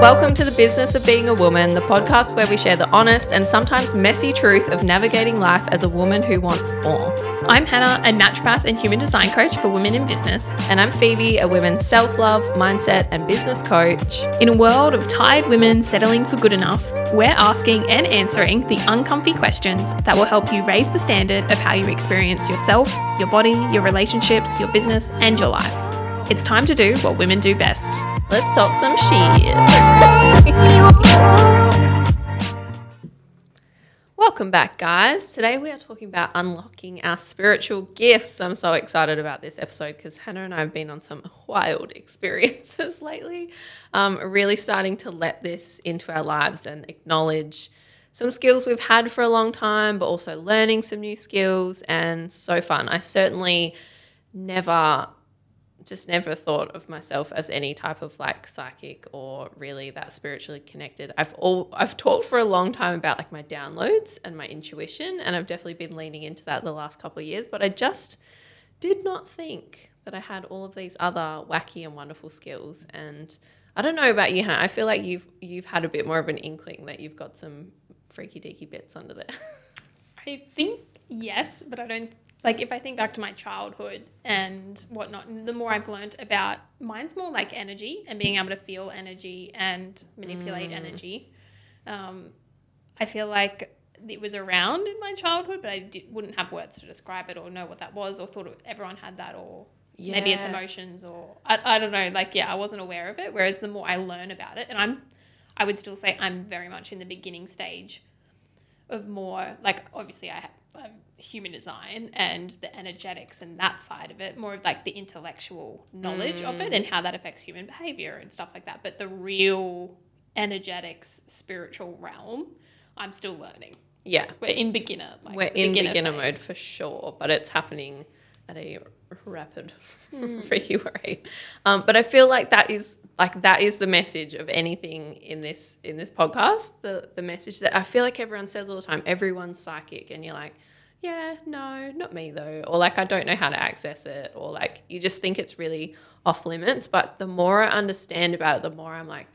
Welcome to the Business of Being a Woman, the podcast where we share the honest and sometimes messy truth of navigating life as a woman who wants more. I'm Hannah, a naturopath and human design coach for women in business. And I'm Phoebe, a women's self love, mindset, and business coach. In a world of tired women settling for good enough, we're asking and answering the uncomfy questions that will help you raise the standard of how you experience yourself, your body, your relationships, your business, and your life. It's time to do what women do best. Let's talk some shit. Welcome back, guys. Today we are talking about unlocking our spiritual gifts. I'm so excited about this episode because Hannah and I have been on some wild experiences lately. Um, really starting to let this into our lives and acknowledge some skills we've had for a long time, but also learning some new skills and so fun. I certainly never just never thought of myself as any type of like psychic or really that spiritually connected. I've all I've talked for a long time about like my downloads and my intuition and I've definitely been leaning into that the last couple of years, but I just did not think that I had all of these other wacky and wonderful skills and I don't know about you, Hannah. I feel like you've you've had a bit more of an inkling that you've got some freaky deaky bits under there. I think yes, but I don't like if I think back to my childhood and whatnot, the more I've learned about mine's more like energy and being able to feel energy and manipulate mm. energy. Um, I feel like it was around in my childhood, but I did, wouldn't have words to describe it or know what that was or thought it, everyone had that or yes. maybe it's emotions or I, I don't know. Like, yeah, I wasn't aware of it. Whereas the more I learn about it, and I'm, I would still say I'm very much in the beginning stage of more like obviously I have, human design and the energetics and that side of it, more of like the intellectual knowledge mm. of it and how that affects human behavior and stuff like that. But the real energetics, spiritual realm, I'm still learning. Yeah, we're in beginner. Like we're in beginner, beginner mode for sure, but it's happening at a rapid, mm. freaky rate. Um, but I feel like that is like that is the message of anything in this in this podcast. The the message that i feel like everyone says all the time everyone's psychic and you're like yeah no not me though. Or like i don't know how to access it. Or like you just think it's really off limits. But the more i understand about it the more i'm like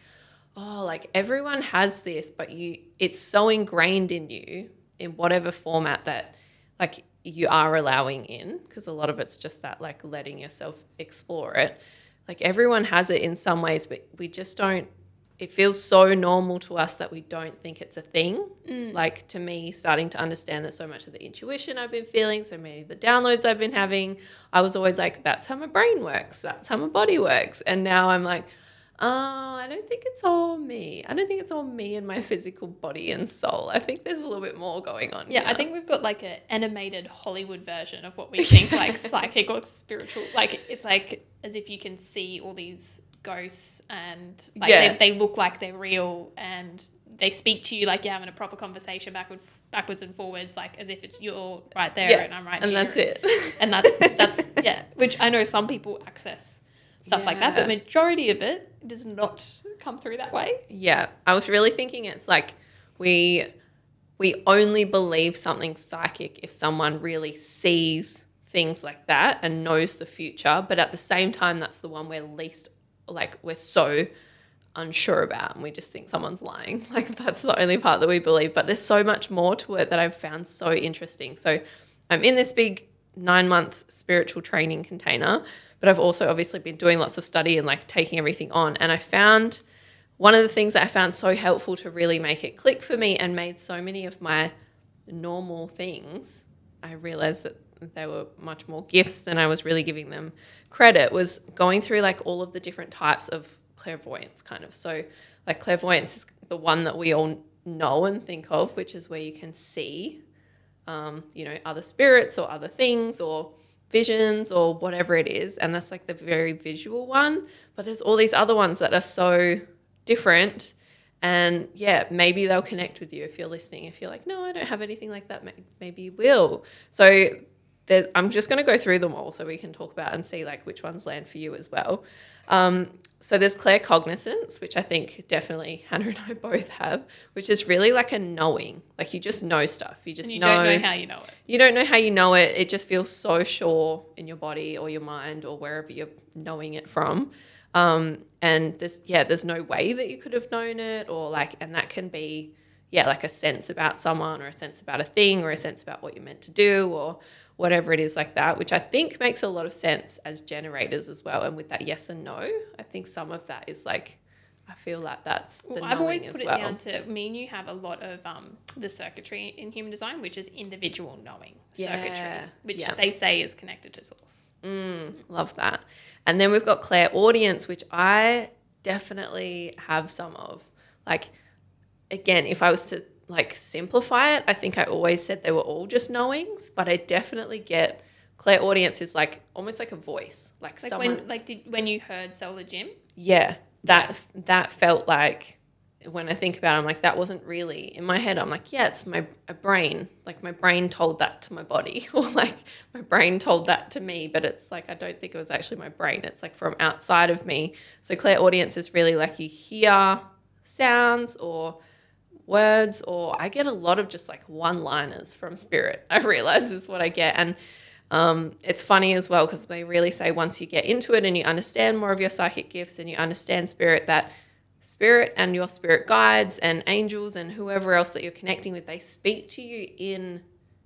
oh like everyone has this but you it's so ingrained in you in whatever format that like you are allowing in because a lot of it's just that like letting yourself explore it like everyone has it in some ways, but we just don't. It feels so normal to us that we don't think it's a thing. Mm. Like to me, starting to understand that so much of the intuition I've been feeling, so many of the downloads I've been having, I was always like, that's how my brain works, that's how my body works. And now I'm like, oh, I don't think it's all me. I don't think it's all me and my physical body and soul. I think there's a little bit more going on. Yeah, here. I think we've got like an animated Hollywood version of what we think like psychic or spiritual. Like it's like as if you can see all these ghosts and like yeah. they, they look like they're real and they speak to you like you're having a proper conversation backwards backwards and forwards like as if it's you're right there yeah. and I'm right and here. And that's it and that's that's yeah which I know some people access stuff yeah. like that but majority of it does not come through that way yeah I was really thinking it's like we we only believe something psychic if someone really sees things like that and knows the future. But at the same time, that's the one we're least like we're so unsure about and we just think someone's lying. Like that's the only part that we believe. But there's so much more to it that I've found so interesting. So I'm in this big nine month spiritual training container, but I've also obviously been doing lots of study and like taking everything on. And I found one of the things that I found so helpful to really make it click for me and made so many of my normal things, I realized that they were much more gifts than I was really giving them credit, was going through like all of the different types of clairvoyance, kind of. So, like, clairvoyance is the one that we all know and think of, which is where you can see, um, you know, other spirits or other things or visions or whatever it is. And that's like the very visual one. But there's all these other ones that are so different. And yeah, maybe they'll connect with you if you're listening. If you're like, no, I don't have anything like that, maybe you will. So I'm just going to go through them all so we can talk about and see like which ones land for you as well. Um, so there's claircognizance, which I think definitely Hannah and I both have, which is really like a knowing. Like you just know stuff. You just know you know, don't know how you know it. You don't know how you know it. It just feels so sure in your body or your mind or wherever you're knowing it from. Um, and there's yeah, there's no way that you could have known it, or like, and that can be yeah, like a sense about someone, or a sense about a thing, or a sense about what you're meant to do, or whatever it is like that, which I think makes a lot of sense as generators as well. And with that yes and no, I think some of that is like I feel like that's the Well, I've always put it well. down to me and you have a lot of um, the circuitry in human design, which is individual knowing circuitry, which yeah. they say is connected to source. Love that. And then we've got clairaudience, which I definitely have some of. Like, again, if I was to like simplify it, I think I always said they were all just knowings, but I definitely get clairaudience is like almost like a voice, like, Like someone. when like did when you heard sell the gym, yeah, that that felt like when I think about it, I'm like that wasn't really in my head. I'm like, yeah, it's my a brain. Like my brain told that to my body, or like my brain told that to me. But it's like I don't think it was actually my brain. It's like from outside of me. So clairaudience is really like you hear sounds or words, or I get a lot of just like one liners from spirit. I realize is what I get, and um, it's funny as well because they really say once you get into it and you understand more of your psychic gifts and you understand spirit, that spirit and your spirit guides and angels and whoever else that you're connecting with, they speak to you in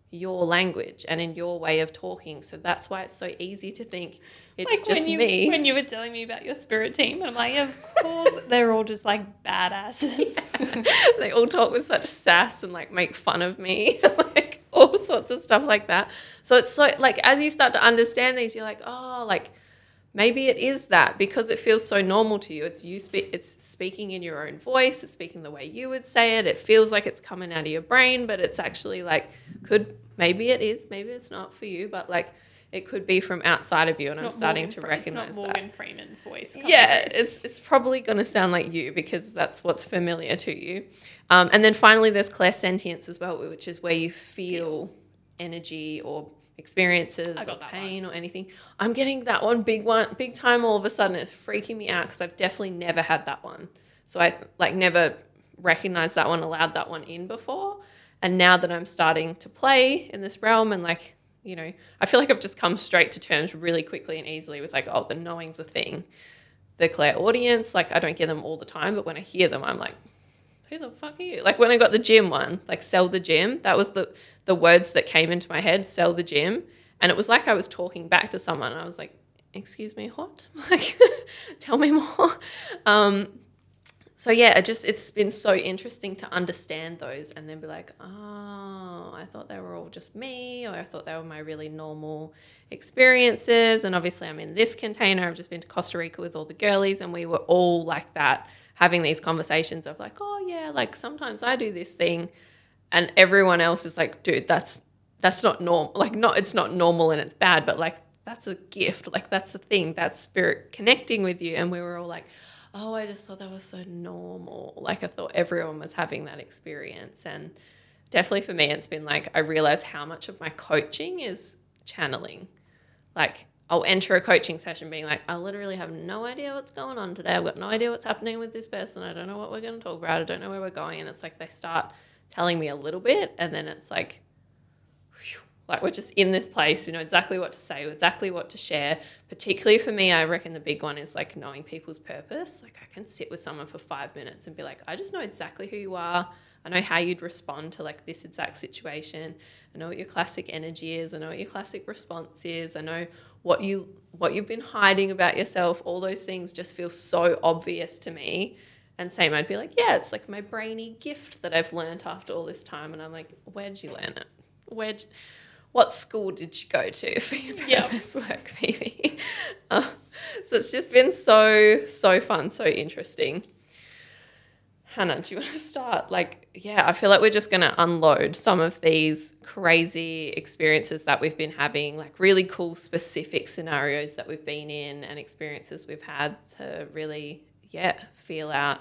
your language and in your way of talking. So that's why it's so easy to think it's like just when you me. when you were telling me about your spirit team, I'm like, of course they're all just like badasses. they all talk with such sass and like make fun of me, like all sorts of stuff like that. So it's so like as you start to understand these, you're like, oh, like maybe it is that because it feels so normal to you. It's you speak, it's speaking in your own voice. It's speaking the way you would say it. It feels like it's coming out of your brain, but it's actually like could maybe it is, maybe it's not for you, but like it could be from outside of you, and I'm starting Morgan to recognize It's not that Morgan Freeman's voice. yeah, through. it's it's probably going to sound like you because that's what's familiar to you. Um, and then finally, there's clairsentience as well, which is where you feel energy or experiences or pain or anything. I'm getting that one big one, big time. All of a sudden, it's freaking me out because I've definitely never had that one. So I like never recognized that one, allowed that one in before. And now that I'm starting to play in this realm and like you know, I feel like I've just come straight to terms really quickly and easily with like, oh, the knowing's a thing the clairaudience. Like I don't get them all the time, but when I hear them, I'm like, who the fuck are you? Like when I got the gym one, like sell the gym, that was the the words that came into my head, sell the gym. And it was like I was talking back to someone. I was like, excuse me, what? Like tell me more. Um so yeah, it just it's been so interesting to understand those and then be like, oh, I thought they were all just me, or I thought they were my really normal experiences. And obviously, I'm in this container. I've just been to Costa Rica with all the girlies, and we were all like that, having these conversations of like, oh yeah, like sometimes I do this thing, and everyone else is like, dude, that's that's not normal. Like, not it's not normal and it's bad, but like that's a gift. Like that's the thing. That's spirit connecting with you. And we were all like, oh, I just thought that was so normal. Like I thought everyone was having that experience. And definitely for me, it's been like I realize how much of my coaching is channeling. Like I'll enter a coaching session being like, I literally have no idea what's going on today. I've got no idea what's happening with this person. I don't know what we're going to talk about. I don't know where we're going. And it's like they start telling me a little bit, and then it's like, whew, like we're just in this place. We know exactly what to say, exactly what to share. Particularly for me, I reckon the big one is like knowing people's purpose. Like I can sit with someone for five minutes and be like, I just know exactly who you are. I know how you'd respond to like this exact situation. I know what your classic energy is. I know what your classic response is. I know what you what you've been hiding about yourself. All those things just feel so obvious to me. And same, I'd be like, yeah, it's like my brainy gift that I've learned after all this time. And I'm like, where'd you learn it? Where'd what school did you go to for your Yep. work, Phoebe? Uh, so it's just been so, so fun, so interesting. Hannah, do you want to start? Like, yeah, I feel like we're just going to unload some of these crazy experiences that we've been having, like really cool, specific scenarios that we've been in and experiences we've had to really, yeah, feel out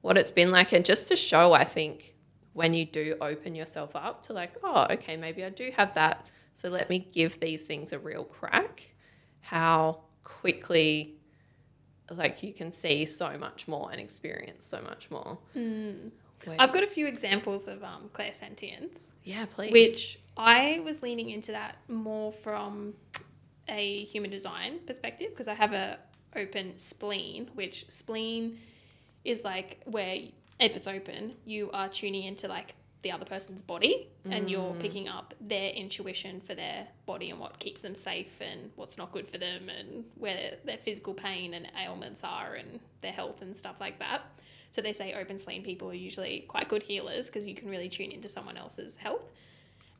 what it's been like. And just to show, I think, when you do open yourself up to, like, oh, okay, maybe I do have that. So let me give these things a real crack, how quickly like you can see so much more and experience so much more. Where- I've got a few examples of um, clairsentience, yeah, please. which I was leaning into that more from a human design perspective because I have a open spleen, which spleen is like where if it's open, you are tuning into like the other person's body and you're picking up their intuition for their body and what keeps them safe and what's not good for them and where their physical pain and ailments are and their health and stuff like that. So they say open spleen people are usually quite good healers because you can really tune into someone else's health.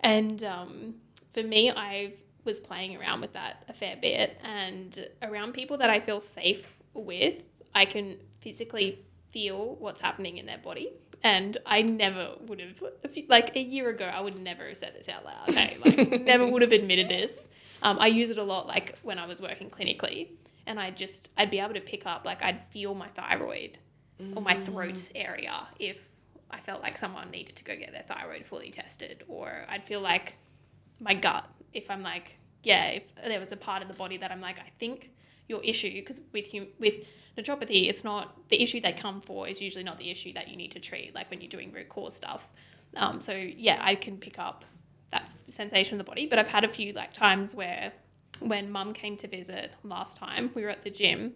And um, for me, I was playing around with that a fair bit and around people that I feel safe with, I can physically feel what's happening in their body. And I never would have, like a year ago, I would never have said this out loud. Like never would have admitted this. Um, I use it a lot, like when I was working clinically, and I just I'd be able to pick up, like I'd feel my thyroid or my throat area if I felt like someone needed to go get their thyroid fully tested, or I'd feel like my gut if I'm like, yeah, if there was a part of the body that I'm like, I think your issue because with hum- with naturopathy, it's not the issue they come for is usually not the issue that you need to treat. Like when you're doing root cause stuff. Um, so yeah, I can pick up that sensation in the body. But I've had a few like times where when mum came to visit last time, we were at the gym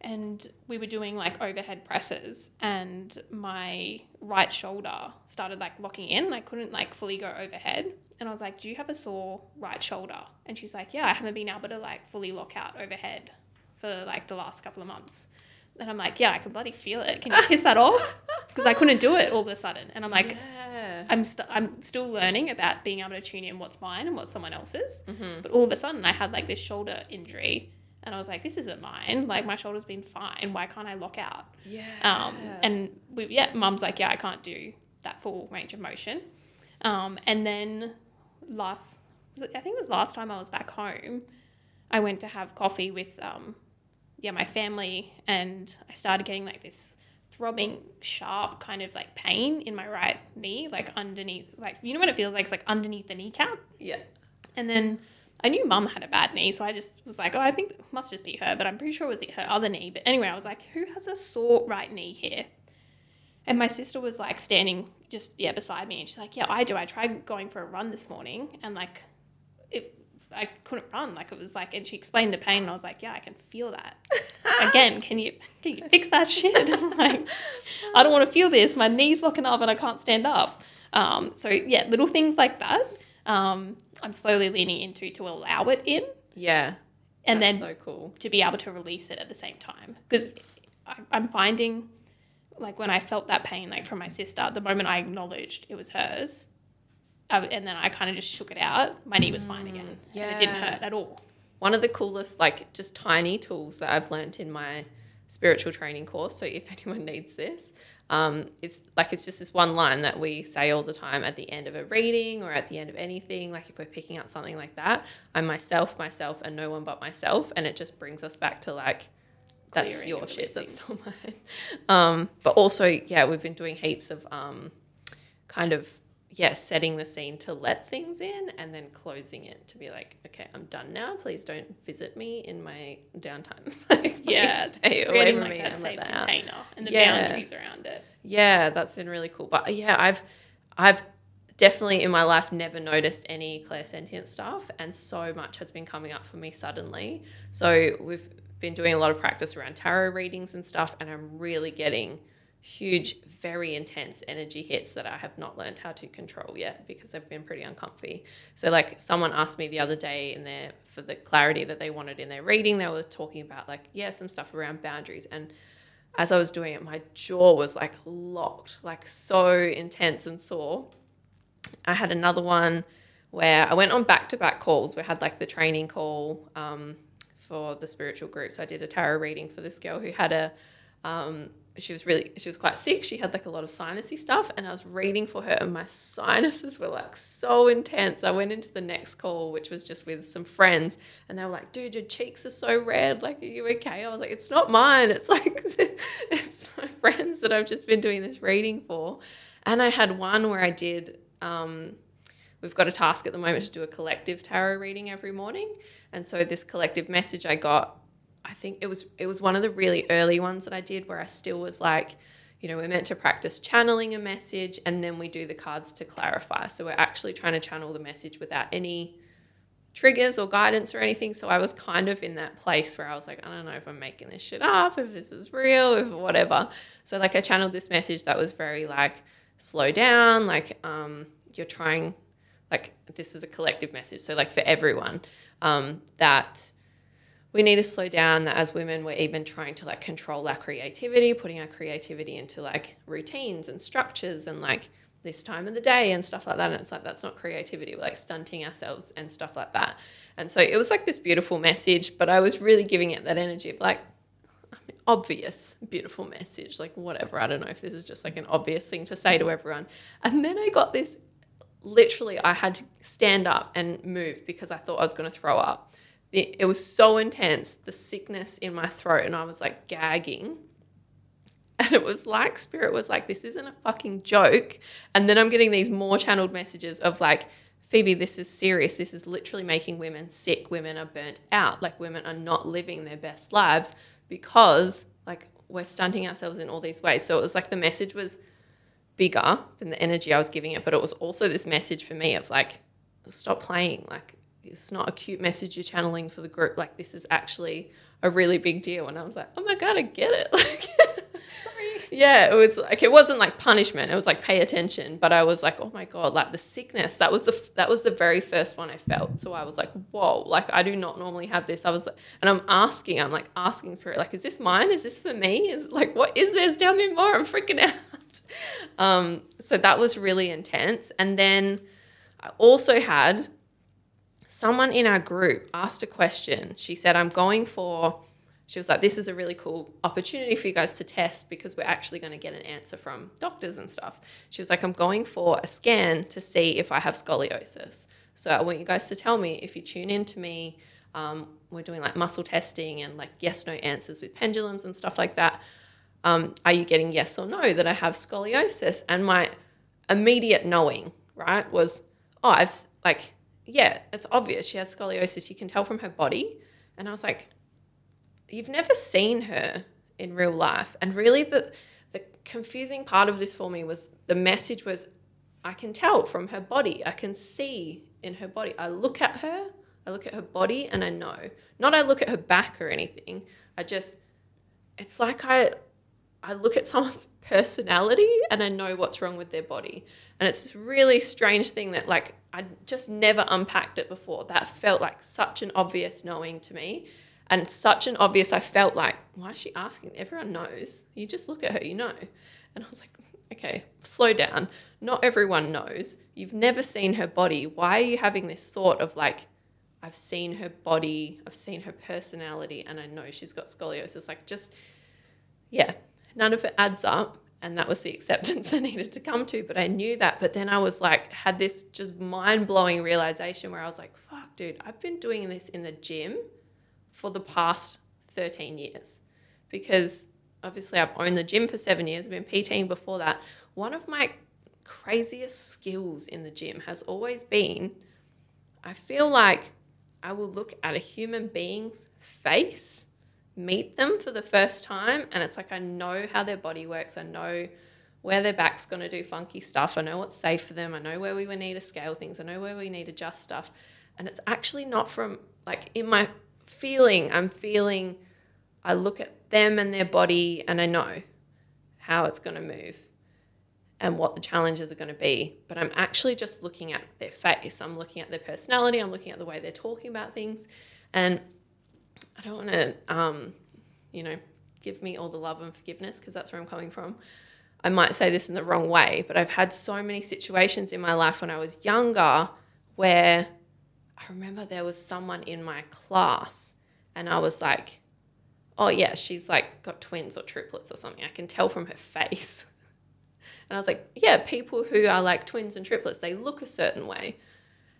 and we were doing like overhead presses and my right shoulder started like locking in. I couldn't like fully go overhead. And I was like, Do you have a sore right shoulder? And she's like, Yeah, I haven't been able to like fully lock out overhead for like the last couple of months. And I'm like, Yeah, I can bloody feel it. Can you piss that off? Because I couldn't do it all of a sudden. And I'm like, yeah. I'm, st- I'm still learning about being able to tune in what's mine and what someone else's. But all of a sudden, I had like this shoulder injury. And I was like, this isn't mine. Like, my shoulder's been fine. Why can't I lock out? Yeah. Um, and we, yeah, mum's like, yeah, I can't do that full range of motion. Um, and then last, was it, I think it was last time I was back home, I went to have coffee with, um, yeah, my family, and I started getting like this throbbing, sharp kind of like pain in my right knee, like underneath, like you know what it feels like? It's like underneath the kneecap. yeah. And then I knew mum had a bad knee, so I just was like, oh, I think it must just be her, but I'm pretty sure it was her other knee. But anyway, I was like, who has a sore right knee here? And my sister was like standing just, yeah, beside me. And she's like, yeah, I do. I tried going for a run this morning and like, it, I couldn't run. Like it was like, and she explained the pain. And I was like, yeah, I can feel that. Again, can you, can you fix that shit? like, I don't want to feel this. My knee's locking up and I can't stand up. Um, so yeah, little things like that. Um, I'm slowly leaning into to allow it in Yeah. and then so cool. to be able to release it at the same time. Because I'm finding, like, when I felt that pain, like from my sister, the moment I acknowledged it was hers, I, and then I kind of just shook it out, my knee was fine again. And it didn't hurt at all. One of the coolest, like just tiny tools that I've learnt in my spiritual training course. So if anyone needs this, um, it's like it's just this one line that we say all the time at the end of a reading or at the end of anything. Like if we're picking up something like that, I'm myself, myself, and no one but myself, and it just brings us back to like. That's your shit. That's not mine. Um, but also, yeah, we've been doing heaps of um, kind of yeah, setting the scene to let things in and then closing it to be like, okay, I'm done now. Please don't visit me in my downtime. like, Yeah, stay away Creating from like me that safe that out. container and the Yeah. boundaries around it. Yeah, that's been really cool. But yeah, I've I've definitely in my life never noticed any clairsentient stuff and so much has been coming up for me suddenly. So we've been doing a lot of practice around tarot readings and stuff and I'm really getting huge very intense energy hits that I have not learned how to control yet because they've been pretty uncomfy. So like someone asked me the other day in their for the clarity that they wanted in their reading, they were talking about like yeah, some stuff around boundaries and as I was doing it, my jaw was like locked, like so intense and sore. I had another one where I went on back to back calls. We had like the training call um, for the spiritual group. So I did a tarot reading for this girl who had a, um, she was really, she was quite sick. She had like a lot of sinusy stuff. And I was reading for her, and my sinuses were like so intense. I went into the next call, which was just with some friends, and they were like, dude, your cheeks are so red. Like, are you okay? I was like, it's not mine. It's like, it's my friends that I've just been doing this reading for. And I had one where I did, um, we've got a task at the moment to do a collective tarot reading every morning. And so this collective message I got, I think it was it was one of the really early ones that I did where I still was like, you know, we're meant to practice channeling a message and then we do the cards to clarify. So we're actually trying to channel the message without any triggers or guidance or anything. So I was kind of in that place where I was like, I don't know if I'm making this shit up, if this is real, if whatever. So like I channeled this message that was very like slow down, like um, you're trying, like this is a collective message. So like for everyone, um, that we need to slow down that as women we're even trying to like control our creativity putting our creativity into like routines and structures and like this time of the day and stuff like that. And it's like, that's not creativity. We're like stunting ourselves and stuff like that. And so it was like this beautiful message, but I was really giving it that energy of like, obvious, beautiful message, like whatever. I don't know if this is just like an obvious thing to say to everyone. And then I got this literally, I had to stand up and move because I thought I was going to throw up. It, it was so intense, the sickness in my throat, and I was like gagging. And it was like spirit was like this isn't a fucking joke. And then i'm getting these more channeled messages of like phoebe this is serious. This is literally making women sick. Women are burnt out. Like women are not living their best lives because like we're stunting ourselves in all these ways. So it was like the message was bigger than the energy i was giving it but it was also this message for me of like stop playing like it's not a cute message you're channeling for the group like this is actually a really big deal and i was like oh my god i get it like yeah, it was like it wasn't like punishment. It was like pay attention. But I was like, oh my god, like the sickness. That was the that was the very first one I felt. So I was like, whoa, like I do not normally have this. I was, like, and I'm asking, I'm like asking for it. Like, is this mine? Is this for me? Is like, what is this? Tell me more. I'm freaking out. Um, so that was really intense. And then I also had someone in our group asked a question. She said, I'm going for she was like, This is a really cool opportunity for you guys to test because we're actually going to get an answer from doctors and stuff. She was like, I'm going for a scan to see if I have scoliosis. So I want you guys to tell me if you tune in to me. Um, we're doing like muscle testing and like yes no answers with pendulums and stuff like that. Um, are you getting yes or no that I have scoliosis? And my immediate knowing, right, was, oh, I've like, yeah, it's obvious she has scoliosis. You can tell from her body. And I was like, you've never seen her in real life. And really the the confusing part of this for me was the message was I can tell from her body. I can see in her body. I look at her, I look at her body and I know. Not I look at her back or anything. I just it's like I I look at someone's personality and I know what's wrong with their body. And it's this really strange thing that like I just never unpacked it before. That felt like such an obvious knowing to me. And such an obvious, I felt like, why is she asking? Everyone knows. You just look at her, you know. And I was like, okay, slow down. Not everyone knows. You've never seen her body. Why are you having this thought of like, I've seen her body, I've seen her personality, and I know she's got scoliosis? Like, just, yeah, none of it adds up. And that was the acceptance I needed to come to. But I knew that. But then I was like, had this just mind blowing realization where I was like, fuck, dude, I've been doing this in the gym for the past 13 years because obviously I've owned the gym for seven years, I've been PTing before that. One of my craziest skills in the gym has always been I feel like I will look at a human being's face, meet them for the first time, and it's like I know how their body works. I know where their back's going to do funky stuff. I know what's safe for them. I know where we need to scale things. I know where we need to adjust stuff. And it's actually not from like in my feeling, I'm feeling, I look at them and their body and I know how it's going to move and what the challenges are going to be. But I'm actually just looking at their face. I'm looking at their personality. I'm looking at the way they're talking about things. And I don't want to, um, you know, give me all the love and forgiveness because that's where I'm coming from. I might say this in the wrong way, but I've had so many situations in my life when I was younger where I remember there was someone in my class, and I was like, oh, yeah, she's like got twins or triplets or something. I can tell from her face. And I was like, yeah, people who are like twins and triplets, they look a certain way.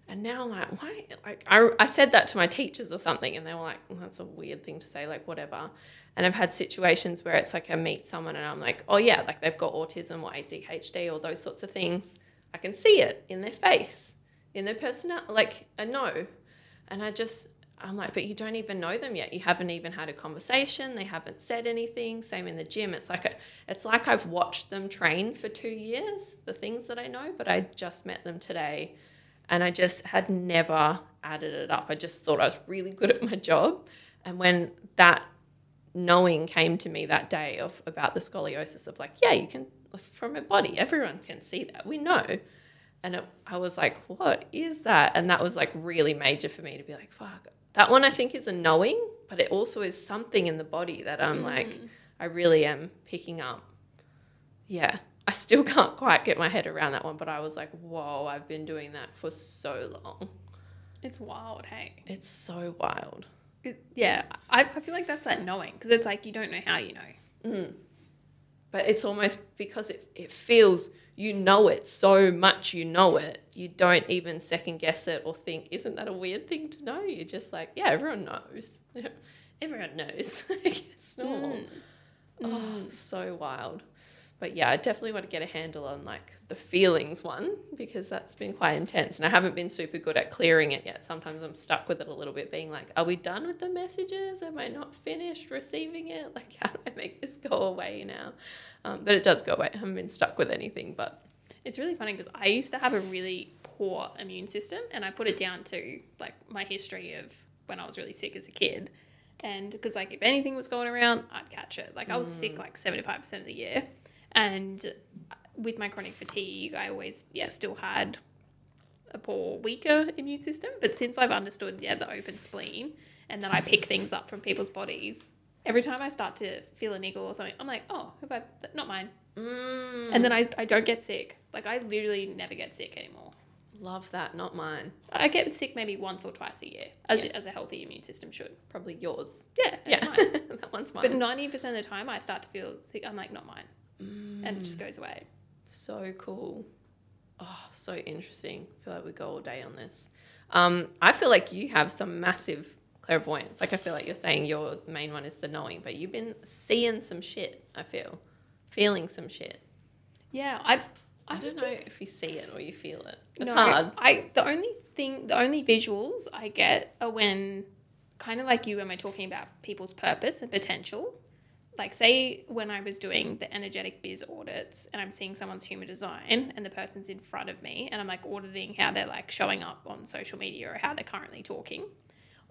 And now I'm like, why? Like, I, I said that to my teachers or something, and they were like, well, that's a weird thing to say, like, whatever. And I've had situations where it's like I meet someone and I'm like, oh, yeah, like they've got autism or ADHD or those sorts of things. I can see it in their face in their personality. Like, I know. And I just, I'm like, but you don't even know them yet. You haven't even had a conversation. They haven't said anything. Same in the gym. It's like a, it's like I've watched them train for two years, the things that I know, but I just met them today. And I just had never added it up. I just thought I was really good at my job. And when that knowing came to me that day of about the scoliosis of like, yeah, you can from a body, everyone can see that. We know. And it, I was like, what is that? And that was like really major for me to be like, fuck. That one I think is a knowing, but it also is something in the body that I'm like, mm. I really am picking up. Yeah. I still can't quite get my head around that one, but I was like, whoa, I've been doing that for so long. It's wild, hey. It's so wild. It, yeah, I, I feel like that's that knowing because it's like you don't know how you know. Mm. But it's almost because it, it feels you know it so much, you know it, you don't even second guess it or think, isn't that a weird thing to know? You're just like, yeah, everyone knows. everyone knows. it's normal. Mm. Oh, so wild. But yeah, I definitely want to get a handle on like the feelings one because that's been quite intense and I haven't been super good at clearing it yet. Sometimes I'm stuck with it a little bit, being like, are we done with the messages? Am I not finished receiving it? Like, how do I make this go away now? Um, but it does go away. I haven't been stuck with anything, but It's really funny because I used to have a really poor immune system, and I put it down to like my history of when I was really sick as a kid. And because, like, if anything was going around, I'd catch it. Like, I was sick like 75% of the year. And with my chronic fatigue, I always, yeah, still had a poor, weaker immune system. But since I've understood, yeah, the open spleen and that I pick things up from people's bodies, every time I start to feel an niggle or something, I'm like, oh, have I, not mine. mm, And then I, I don't get sick. Like, I literally never get sick anymore. love that. Not mine. I get sick maybe once or twice a year, as, as a healthy immune system should. Probably yours. Yeah, yeah, mine. that one's mine. But 90% of the time, I start to feel sick. I'm like, not mine. And it just goes away. So cool. Oh, so interesting. I feel like we go all day on this. Um, I feel like you have some massive clairvoyance. Like I feel like you're saying your main one is the knowing, but you've been seeing some shit. I feel, feeling some shit. Yeah, I, I, don't know if you see it or you feel it. It's no, hard. I the only thing, the only visuals I get are when, kind of like you, when we're talking about people's purpose and potential. Like, say when I was doing the energetic biz audits and I'm seeing someone's human design and the person's in front of me and I'm like auditing how they're like showing up on social media or how they're currently talking.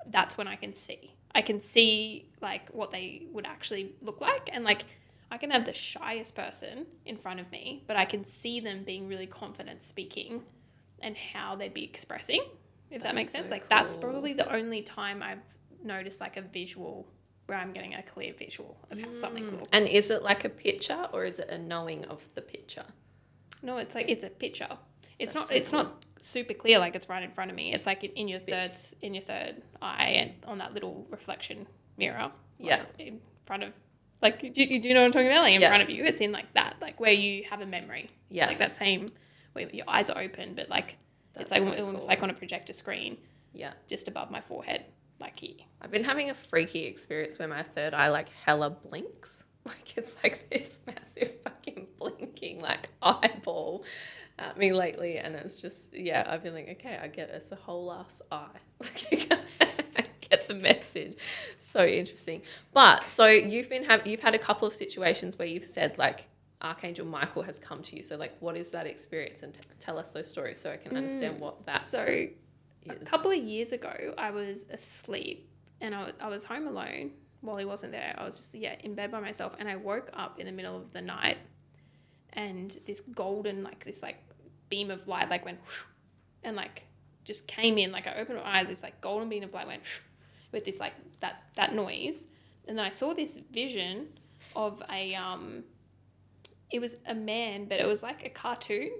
That's when I can see. I can see like what they would actually look like and like I can have the shyest person in front of me, but I can see them being really confident speaking and how they'd be expressing, if that makes sense. so Like that's probably the only time I've noticed like a visual where I'm getting a clear visual of how something hmm. looks. And is it like a picture or is it a knowing of the picture? no, it's like it's a picture. It's That's not it's not super clear like it's right in front of me. It's like in, in your third in your third eye and on that little reflection mirror. Yeah. like, in front of like do, you- do you know what I'm talking about? Like in Yeah. front of you, it's in like that, like where you have a memory. Yeah. Like that same where your eyes are open, but like That's it's like so almost cool. like on a projector screen, Yeah. just above my forehead, like here. I've been having a freaky experience where my third eye like hella blinks. Like it's like this massive fucking blinking like eyeball at me lately, and it's just yeah. I've been like, okay, I get it. It's a whole ass eye. Like I get the message. So interesting. But so you've been have you've had a couple of situations where you've said like Archangel Michael has come to you. So like, what is that experience? And t- tell us those stories so I can understand mm. what that So is. a couple of years ago, I was asleep and I, I was home alone while he wasn't there. I was just, yeah, in bed by myself. And I woke up in the middle of the night and this golden, like this like beam of light, like went and like just came in. Like I opened my eyes, this like golden beam of light went with this like that, that noise. And then I saw this vision of a, um, it was a man, but it was like a cartoon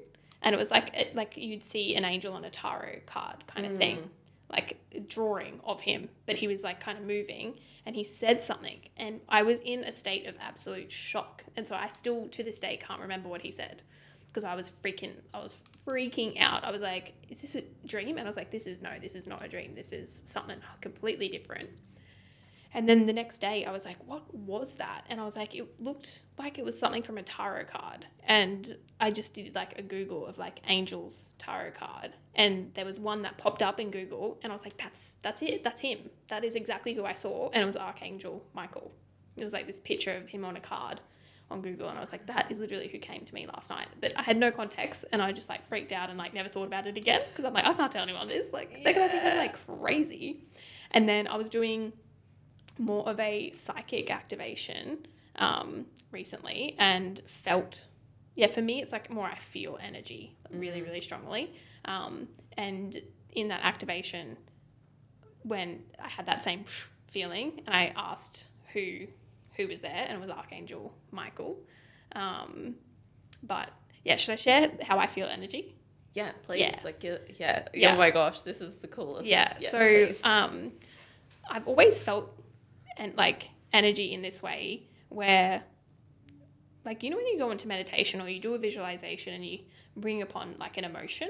and it was like it, like you'd see an angel on a tarot card kind of thing mm. like a drawing of him but he was like kind of moving and he said something. And i was in a state of absolute shock. And so i still to this day can't remember what he said because i was freaking i was freaking out. I was like is this a dream? And i was like this is no this is not a dream. This is something completely different and then the next day, I was like, what was that? And I was like, it looked like it was something from a tarot card. And I just did like a Google of like angels tarot card. And there was one that popped up in Google. And I was like, that's, that's it. That's him. That is exactly who I saw. And it was Archangel Michael. It was like this picture of him on a card on Google and I was like, that is literally who came to me last night. But I had no context and I just like freaked out and like never thought about it again because I'm like, I can't tell anyone this. Like they're gonna think I'm like crazy. And then I was doing more of a psychic activation um, recently and felt yeah for me it's like more i feel energy really really strongly um, and in that activation when i had that same feeling and i asked who who was there and it was archangel michael um, but yeah should i share how i feel energy Yeah, please. Yeah. Like, yeah, yeah. Yeah. Oh my gosh, this is the coolest. Yeah. so please. um, I've always felt and like energy in this way where like you know when you go into meditation or you do a visualization and you bring upon like an emotion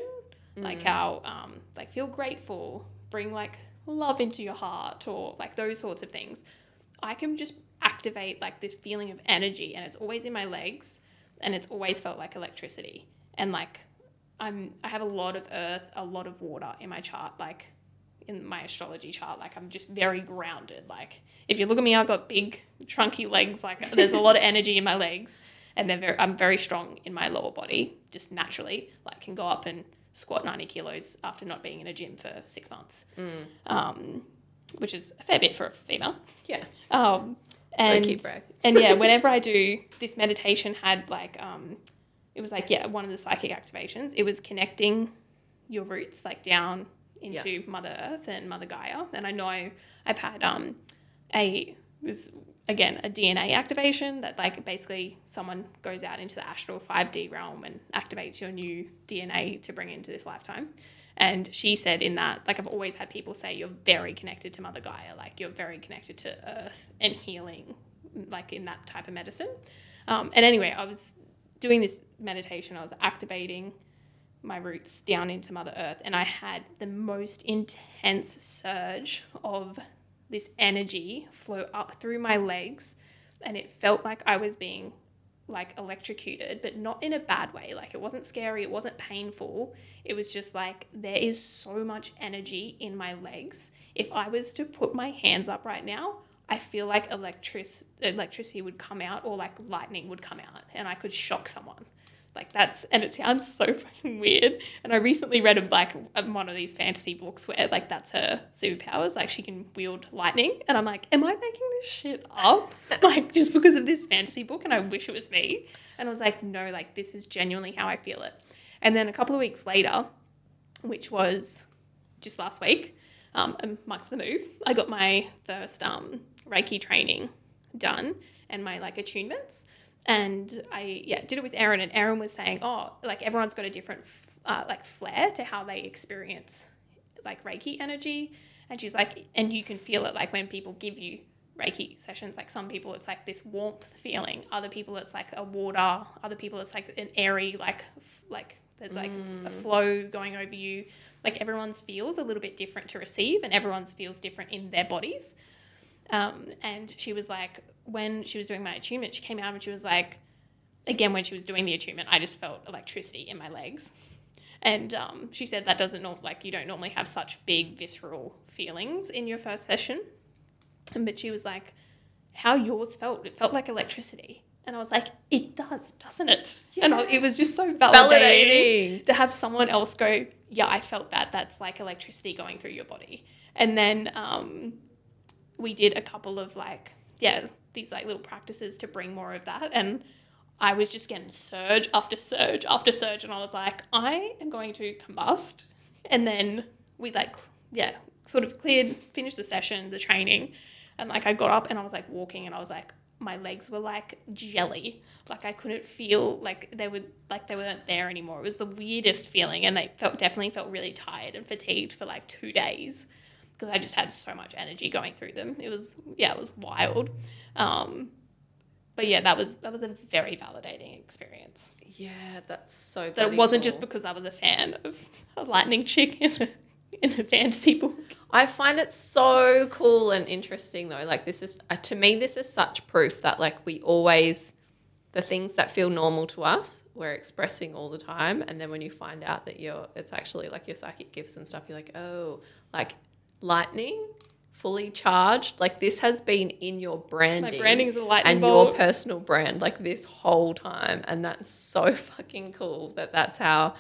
like how um, like feel grateful bring like love into your heart or like those sorts of things i can just activate like this feeling of energy and it's always in my legs and it's always felt like electricity. And like i'm i have a lot of earth a lot of water in my chart like in my astrology chart like i'm just very grounded. Like if you look at me i've got big trunky legs like there's a lot of energy in my legs and they're very i'm very strong in my lower body just naturally like can go up and squat 90 kilos after not being in a gym for six months. Um, which is a fair bit for a female. Yeah. um, and and yeah, whenever I do this meditation, had like um, it was like yeah, one of the psychic activations. It was connecting your roots like down into Mother Earth and Mother Gaia. And I know I've had um, a this again a DNA activation that like basically someone goes out into the astral 5D realm and activates your new DNA to bring into this lifetime. And she said in that, like I've always had people say you're very connected to Mother Gaia, like you're very connected to Earth and healing, like in that type of medicine. Um, and anyway, I was doing this meditation, I was activating my roots down into Mother Earth, and I had the most intense surge of this energy flow up through my legs, and it felt like I was being like electrocuted, but not in a bad way. Like it wasn't scary, it wasn't painful. It was just like there is so much energy in my legs. If I was to put my hands up right now, I feel like electric electricity would come out or like lightning would come out and I could shock someone. Like that's and it sounds so fucking weird. And I recently read a like one of these fantasy books where like that's her superpowers, like she can wield lightning. And I'm like, am I making this shit up? like just because of this fantasy book and I wish it was me. And I was like, no, like this is genuinely how I feel it. And then a couple of weeks later, which was just last week, um, amongst the move, I got my first um, Reiki training done and my like attunements. And I yeah did it with Erin, and Erin was saying, oh, like everyone's got a different f- uh, like flair to how they experience like Reiki energy. And she's like, and you can feel it like when people give you Reiki sessions. Like some people, it's like this warmth feeling. Other people, it's like a water. Other people, it's like an airy, like f- like there's like a flow going over you. Like everyone's feels a little bit different to receive, and everyone's feels different in their bodies. Um, and she was like, when she was doing my attunement, she came out and she was like, again, when she was doing the attunement, I just felt electricity in my legs. And um, she said that doesn't norm- like you don't normally have such big visceral feelings in your first session. But she was like, how yours felt? It felt like electricity. And I was like, it does, doesn't it? And I, it was just so validating, Validating. to have someone else go, yeah, I felt that. That's like electricity going through your body. And then um, we did a couple of like, yeah, these like little practices to bring more of that. And I was just getting surge after surge after surge. And I was like, I am going to combust. And then we like, yeah, sort of cleared, finished the session, the training. And like I got up and I was like walking and I was like, my legs were like jelly. Like I couldn't feel like they would like they weren't there anymore. It was the weirdest feeling and they felt definitely felt really tired and fatigued for like two days because I just had so much energy going through them. It was yeah, it was wild. Um, but yeah, that was that was a very validating experience. Yeah, that's so. That it wasn't just because I was a fan of a lightning chick in a, in a fantasy book. I find it so cool and interesting though. Like this is uh, to me, this is such proof that like we always the things that feel normal to us we're expressing all the time, and then when you find out that you're it's actually like your psychic gifts and stuff, you're like, oh, like lightning fully charged. Like this has been in your branding. My branding's a lightning and bolt. your personal brand like this whole time and that's so fucking cool that that's how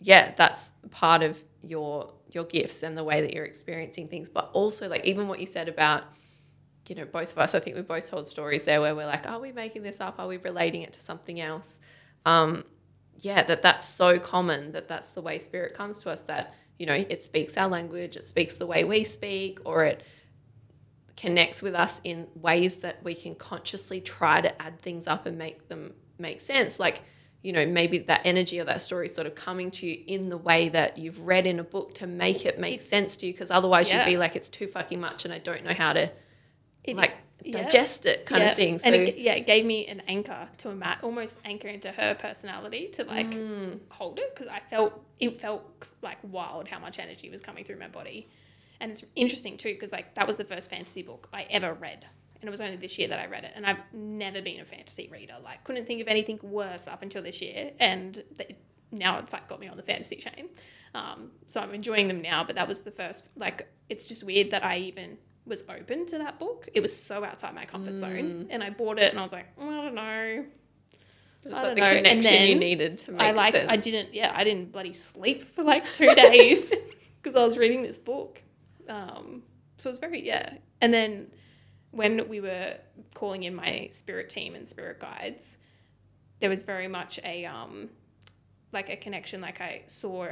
yeah that's part of your your gifts and the way that you're experiencing things but also like even what you said about you know both of us i think we both told stories there where we're like are we making this up are we relating it to something else um yeah that that's so common that that's the way spirit comes to us that you know it speaks our language it speaks the way we speak or it connects with us in ways that we can consciously try to add things up and make them make sense like you know maybe that energy or that story sort of coming to you in the way that you've read in a book to make it make sense to you because otherwise Yeah. you'd be like it's too fucking much and i don't know how to It- like yeah. digest it kind Yeah. of thing so and it, yeah, it gave me an anchor to a mat, almost anchor into her personality to like Mm. hold it because I felt it felt like wild how much energy was coming through my body, and it's interesting too because like that was the first fantasy book I ever read, and it was only this year that I read it, and I've never been a fantasy reader. Like, couldn't think of anything worse up until this year, and th- now it's like got me on the fantasy chain. Um, so I'm enjoying them now, but that was the first. Like, it's just weird that I even was open to that book. It was so outside my comfort Mm. zone, and I bought it, and I was like, "Mm, I don't know. it's I like don't the know. And connection you then needed to make I like. sense I didn't. Yeah, I didn't bloody sleep for like two days because I was reading this book. Um, so it was very yeah. And then when we were calling in my spirit team and spirit guides, there was very much a um, like a connection. Like I saw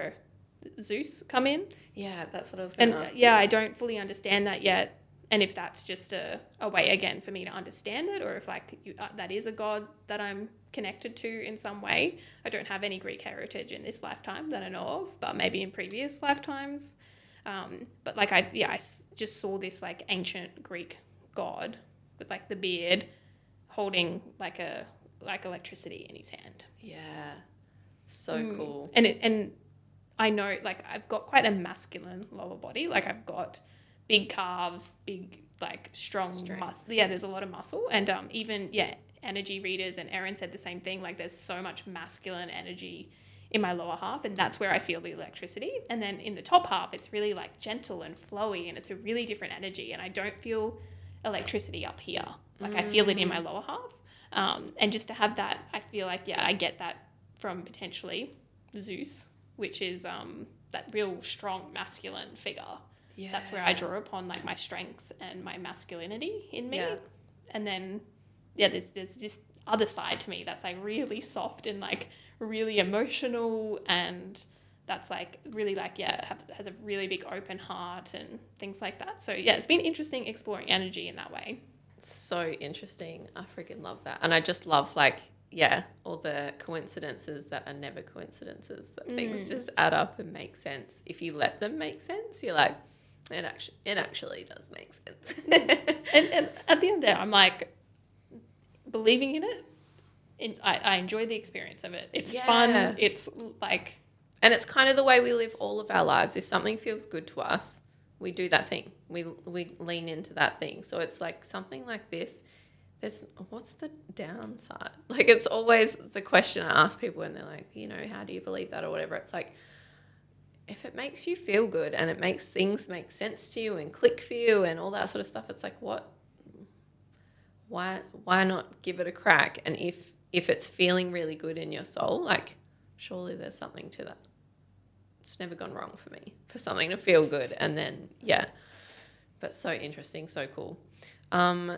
Zeus come in, yeah that's what i was going and yeah, you. I don't fully understand that yet. And if that's just a, a way again for me to understand it, or if like you, uh, that is a god that I'm connected to in some way. I don't have any Greek heritage in this lifetime that I know of, but maybe in previous lifetimes. Um, but like I yeah, I s- just saw this like ancient Greek god with like the beard, holding like a like electricity in his hand. yeah so Mm. cool And it, and I know like I've got quite a masculine lower body. Like I've got big calves, big like strong Strength. muscle. Yeah, there's a lot of muscle, and um even yeah, energy readers and Erin said the same thing. Like there's so much masculine energy in my lower half, and that's where I feel the electricity. And then in the top half, it's really like gentle and flowy, and it's a really different energy. And I don't feel electricity up here. Like I feel it in my lower half. Um, and just to have that, I feel like yeah, I get that from potentially Zeus, which is um, that real strong masculine figure. Yeah That's where I draw upon like my strength and my masculinity in me. Yeah. And then yeah, there's there's this other side to me that's like really soft and like really emotional and that's like really like yeah have, has a really big open heart and things like that. So yeah, it's been interesting exploring energy in that way. so interesting. I freaking love that. And I just love like yeah, all the coincidences that are never coincidences that things Mm. just add up and make sense. If you let them make sense, you're like it actually it actually does make sense. and, and at the end of the day, I'm like believing in it. And I, I enjoy the experience of it. It's Yeah. fun. It's like and it's kind of the way we live all of our lives. If something feels good to us, we do that thing. We we lean into that thing. So it's like something like this. There's what's the downside? Like it's always the question I ask people when they're like, you know, how do you believe that or whatever. It's like if it makes you feel good and it makes things make sense to you and click for you and all that sort of stuff, it's like what why why not give it a crack? And if if it's feeling really good in your soul, like surely there's something to that. It's never gone wrong for me for something to feel good and then yeah. But so interesting, so cool. Um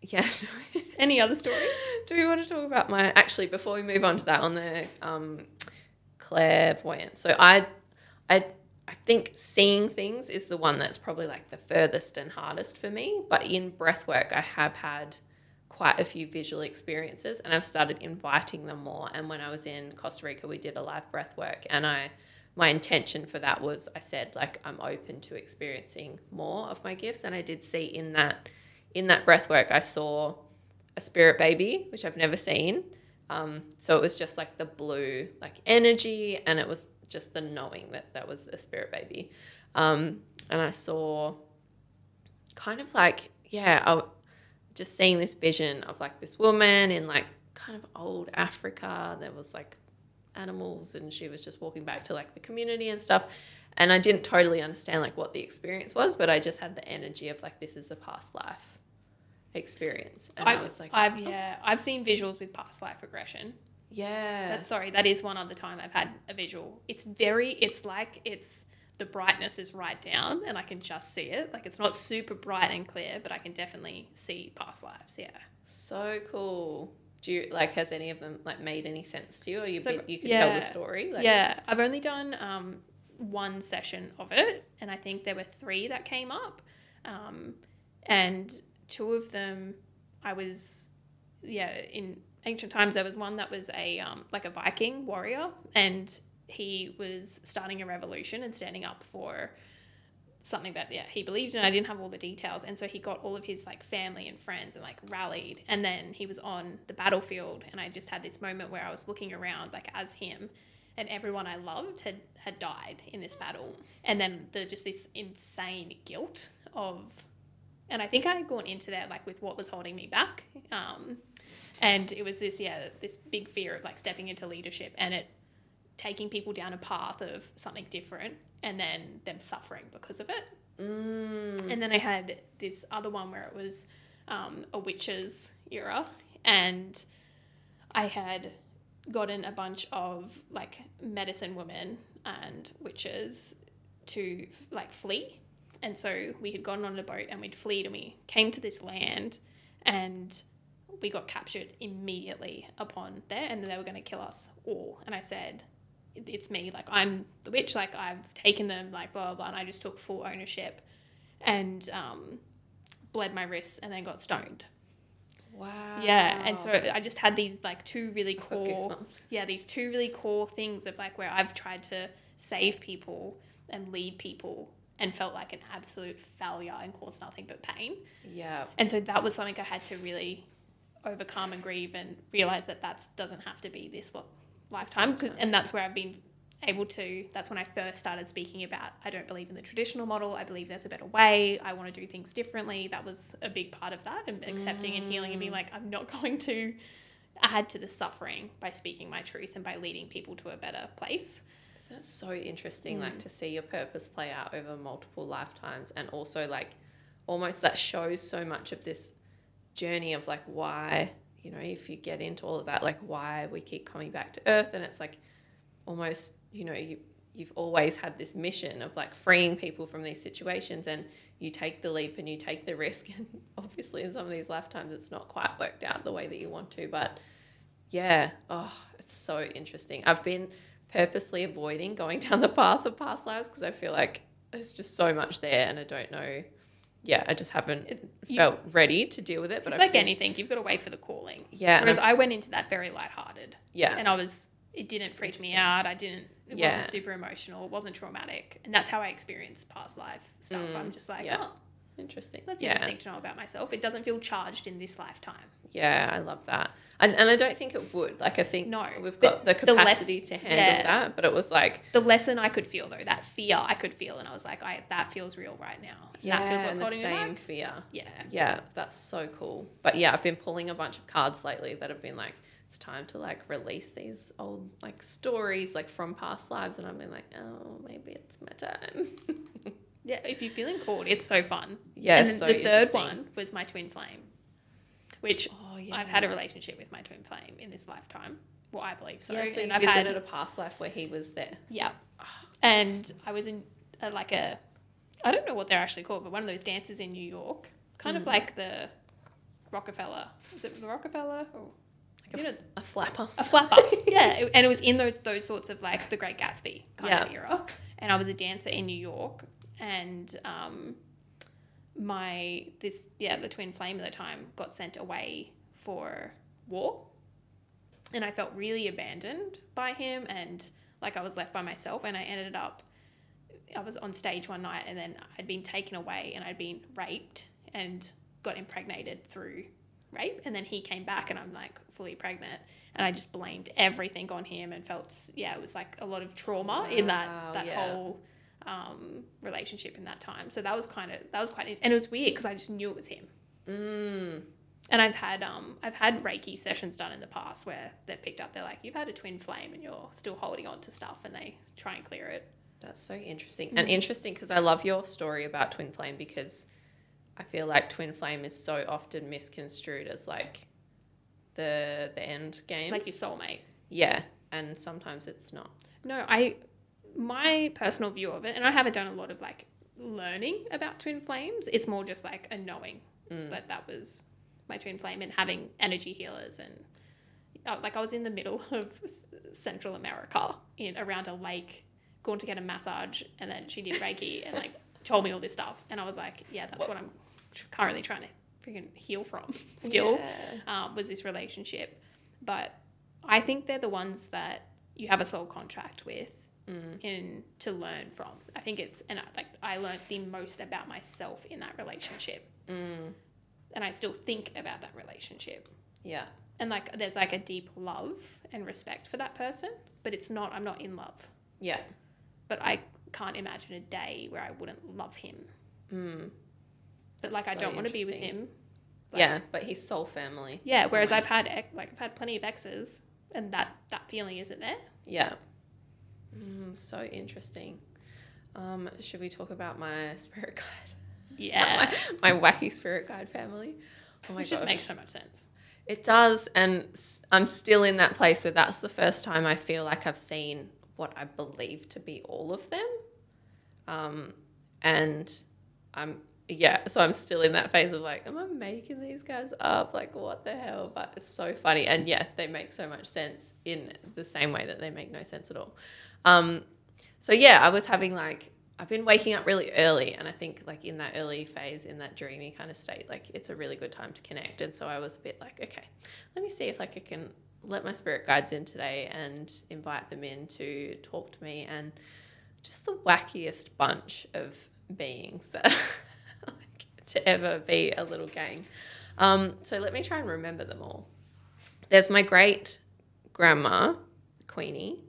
yeah. any other stories. Do we want to talk about my actually before we move on to that on the um clairvoyance. So I I I think seeing things is the one that's probably like the furthest and hardest for me. But in breathwork I have had quite a few visual experiences and I've started inviting them more. And when I was in Costa Rica we did a live breathwork and I my intention for that was I said like I'm open to experiencing more of my gifts and I did see in that in that breath work, I saw a spirit baby, which I've never seen. Um, so it was just like the blue, like energy, and it was just the knowing that that was a spirit baby. Um, and I saw kind of like, yeah, I, just seeing this vision of like this woman in like kind of old Africa. There was like animals, and she was just walking back to like the community and stuff. and I didn't totally understand like what the experience was, but I just had the energy of like this is a past life experience, and I, I, was like, I've yeah, I've seen visuals with past life regression. yeah, That's sorry, that is one other time I've had a visual. It's very, it's like it's the brightness is right down, and I can just see it. Like it's not super bright and clear, but I can definitely see past lives. Yeah. so cool. Do you like has any of them like made any sense to you, or you So, you can tell the story? Like, yeah, I've only done um, one session of it, and I think there were three that came up, um, and two of them I was, yeah, in ancient times there was one that was a um, like a Viking warrior, and he was starting a revolution and standing up for something that yeah he believed in. I didn't have all the details and so he got all of his like family and friends and like rallied and then he was on the battlefield and i just had this moment where i was looking around like as him and everyone i loved had had died in this battle. And then the just this insane guilt of and i think i had gone into that like with what was holding me back um and it was this yeah this big fear of like stepping into leadership and it taking people down a path of something different and then them suffering because of it. Mm, And then I had this other one where it was um, a witch's era, and I had gotten a bunch of like medicine women and witches to like flee. And so we had gone on a boat and we'd fled and we came to this land and we got captured immediately upon there and they were going to kill us all. And I said, it's me, like I'm the witch, like I've taken them, like blah, blah, blah. And I just took full ownership and um, bled my wrists and then got stoned. wow. Yeah. And so I just had these like two really I've core yeah, these two really core things of like where I've tried to save people and lead people and felt like an absolute failure and caused nothing but pain. Yeah. And so that was something I had to really overcome and grieve and realize that that doesn't have to be this li- lifetime. and that's where I've been able to, that's when I first started speaking about I don't believe in the traditional model. I believe there's a better way. I want to do things differently. That was a big part of that and accepting and healing and being mm. like, I'm not going to add to the suffering by speaking my truth and by leading people to a better place. So that's so interesting, Mm. like to see your purpose play out over multiple lifetimes, and also like almost that shows so much of this journey of like why you know if you get into all of that, like why we keep coming back to Earth, and it's like almost you know you you've always had this mission of like freeing people from these situations, and you take the leap and you take the risk, and obviously in some of these lifetimes it's not quite worked out the way that you want to, but yeah, oh, it's so interesting. I've been purposely avoiding going down the path of past lives because I feel like there's just so much there and I don't know. Yeah, I just haven't It- you- felt ready to deal with it. But it's I've like been- anything, you've got to wait for the calling. Yeah, Whereas I went into that very lighthearted. yeah, and I was it didn't It's freak me out. I didn't it Yeah. wasn't super emotional. It wasn't traumatic. And that's how I experience past life stuff. Mm, I'm just like, yeah. oh, interesting. that's yeah, interesting to know about myself. It doesn't feel charged in this lifetime. yeah, I love that. And, and I don't think it would. Like I think No, we've got the the less- capacity to handle yeah. that. But it was like The lesson I could feel though, that fear I could feel and I was like, I that feels real right now. yeah, that feels and what's the holding me same fear. Yeah. Yeah, that's so cool. But yeah, I've been pulling a bunch of cards lately that have been like, it's time to like release these old like stories like from past lives, and I've been like, oh, maybe it's my time. Yeah, if you're feeling called, it's so fun. yeah, and then so the third one was my twin flame. Which Oh yeah, I've had a relationship with my twin flame in this lifetime. Well, I believe so. Yeah, so and you I've visited had a past life where he was there. Yeah. And I was in a, like a, I don't know what they're actually called, but one of those dances in New York, kind of Mm. like the Rockefeller. Is it the Rockefeller? Or Like a, You f- a flapper. a flapper. yeah. And it was in those those sorts of like the Great Gatsby kind of era. And I was a dancer in New York, and um, my this yeah the twin flame at the time got sent away for war, and I felt really abandoned by him, and like I was left by myself, and I ended up. I was on stage one night and then I'd been taken away and I'd been raped and got impregnated through rape. And then he came back and I'm like fully pregnant. And I just blamed everything on him and felt, yeah, it was like a lot of trauma in that, that yeah. whole um, relationship in that time. So that was kind of, that was quite, and it was weird because I just knew it was him. Mm. And I've had um I've had Reiki sessions done in the past where they've picked up they're like you've had a twin flame and you're still holding on to stuff and they try and clear it. That's so interesting. And interesting because I love your story about twin flame because I feel like twin flame is so often misconstrued as like the the end game. Like your soulmate. yeah, and sometimes it's not. No, I my personal view of it, and I haven't done a lot of like learning about twin flames. It's more just like a knowing that that was my twin flame and having energy healers and uh, like I was in the middle of S- Central America in around a lake, going to get a massage, and then she did Reiki and like told me all this stuff, and I was like, yeah, that's what I'm currently trying to freaking heal from. Still, Yeah. um, was this relationship. But I think they're the ones that you have a soul contract with Mm. in to learn from. I think it's and I, like I learned the most about myself in that relationship, mm. and I still think about that relationship. Yeah. And like there's like a deep love and respect for that person, but it's not. I'm not in love, Yeah. but I can't imagine a day where I wouldn't love him. Mm. But like I don't want to be with him. Like, yeah, but he's soul family. Yeah. Whereas I've had like I've had plenty of exes, and that that feeling isn't there. Yeah. Mm, so interesting. Um, should we talk about my spirit guide? Yeah. my, my wacky spirit guide family. Oh my Which just makes so much sense. It does, and I'm still in that place where that's the first time I feel like I've seen what I believe to be all of them. Um, and I'm yeah, so I'm still in that phase of like, am I making these guys up? Like, what the hell? But it's so funny, and yeah, they make so much sense in the same way that they make no sense at all. Um, so yeah, I was having like I've been waking up really early, and I think like in that early phase, in that dreamy kind of state, like it's a really good time to connect. And so I was a bit like, okay, let me see if like I can let my spirit guides in today and invite them in to talk to me, and just the wackiest bunch of beings that to ever be a little gang. Um, so let me try and remember them all. There's my great grandma, Queenie.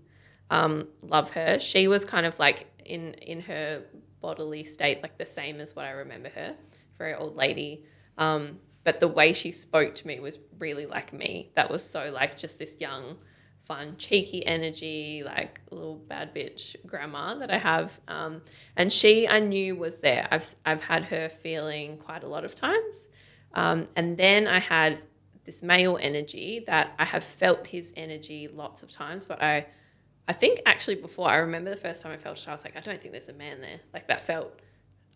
Um, love her. She was kind of like in in her bodily state, like the same as what I remember her. Very old lady. Um, but the way she spoke to me was really like me. That was so like just this young, fun, cheeky energy, like little bad bitch grandma that I have. Um, and she I knew was there. I've I've had her feeling quite a lot of times. Um, and then I had this male energy that I have felt his energy lots of times, but I I think actually before I remember the first time I felt it, I was like, I don't think there's a man there. Like that felt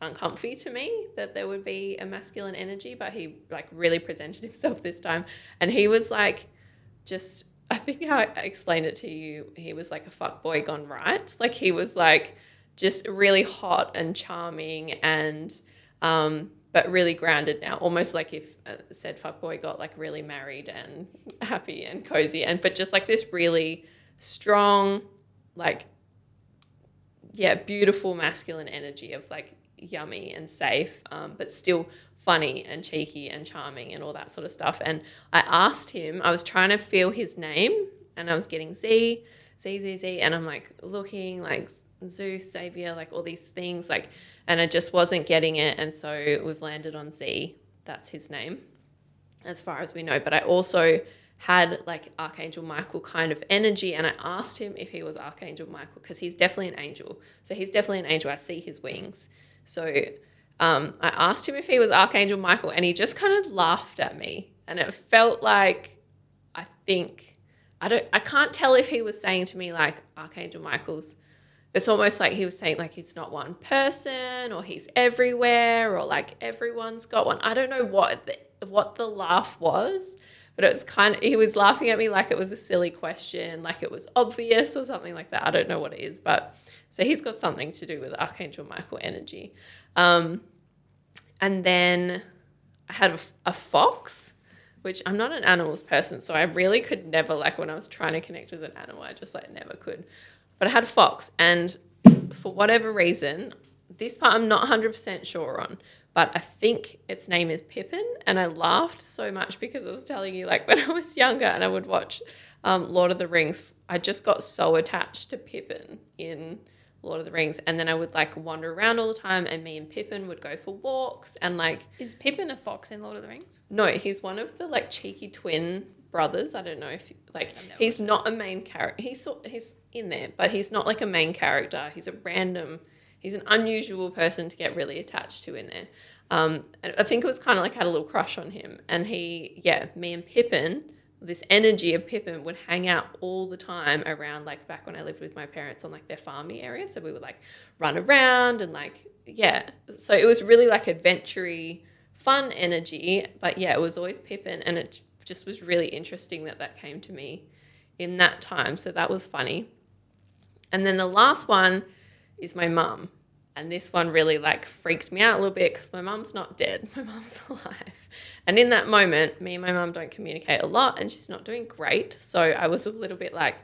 uncomfy to me that there would be a masculine energy, but he like really presented himself this time. And he was like just I think how I explained it to you, he was like a fuck boy gone right. Like he was like just really hot and charming and um but really grounded now almost like if uh, said fuckboy got like really married and happy and cozy and but just like this really strong like yeah beautiful masculine energy of like yummy and safe um, but still funny and cheeky and charming and all that sort of stuff and i asked him i was trying to feel his name and i was getting z z z z and i'm like looking like zeus savior like all these things like and i just wasn't getting it and so we've landed on z that's his name as far as we know. But I also had like Archangel Michael kind of energy, and I asked him if he was Archangel Michael because he's definitely an angel. So he's definitely an angel. I see his wings. So um, I asked him if he was Archangel Michael, and he just kind of laughed at me, and it felt like I think I don't I can't tell if he was saying to me like Archangel Michael's it's almost like he was saying like he's not one person or he's everywhere or like everyone's got one. I don't know what the, what the laugh was, but it was kind of he was laughing at me like it was a silly question, like it was obvious or something like that. I don't know what it is, but so he's got something to do with Archangel Michael energy. Um, and then I had a, a fox, which I'm not an animals person, so I really could never like when I was trying to connect with an animal, I just like never could. But I had a fox, and for whatever reason, this part I'm not 100% sure on, but I think its name is Pippin. And I laughed so much because I was telling you, like, when I was younger and I would watch um, Lord of the Rings, I just got so attached to Pippin in Lord of the Rings. And then I would like wander around all the time, and me and Pippin would go for walks. And like, Is Pippin a fox in Lord of the Rings? no, he's one of the like cheeky twin Brothers. I don't know if like I've never he's not a main character. He's sort he's in there, but he's not like a main character. He's a random. He's an unusual person to get really attached to in there. Um, and I think it was kind of like I had a little crush on him, and he, yeah, me and Pippin, this energy of Pippin would hang out all the time around like back when I lived with my parents on like their farmy area. So we would like run around and like yeah. So it was really like adventure fun energy. But yeah, it was always Pippin, and it just was really interesting that that came to me in that time. So that was funny. And then the last one is my mum. And this one really like freaked me out a little bit because my mum's not dead. My mum's alive. And in that moment, me and my mum don't communicate a lot and she's not doing great. So I was a little bit like,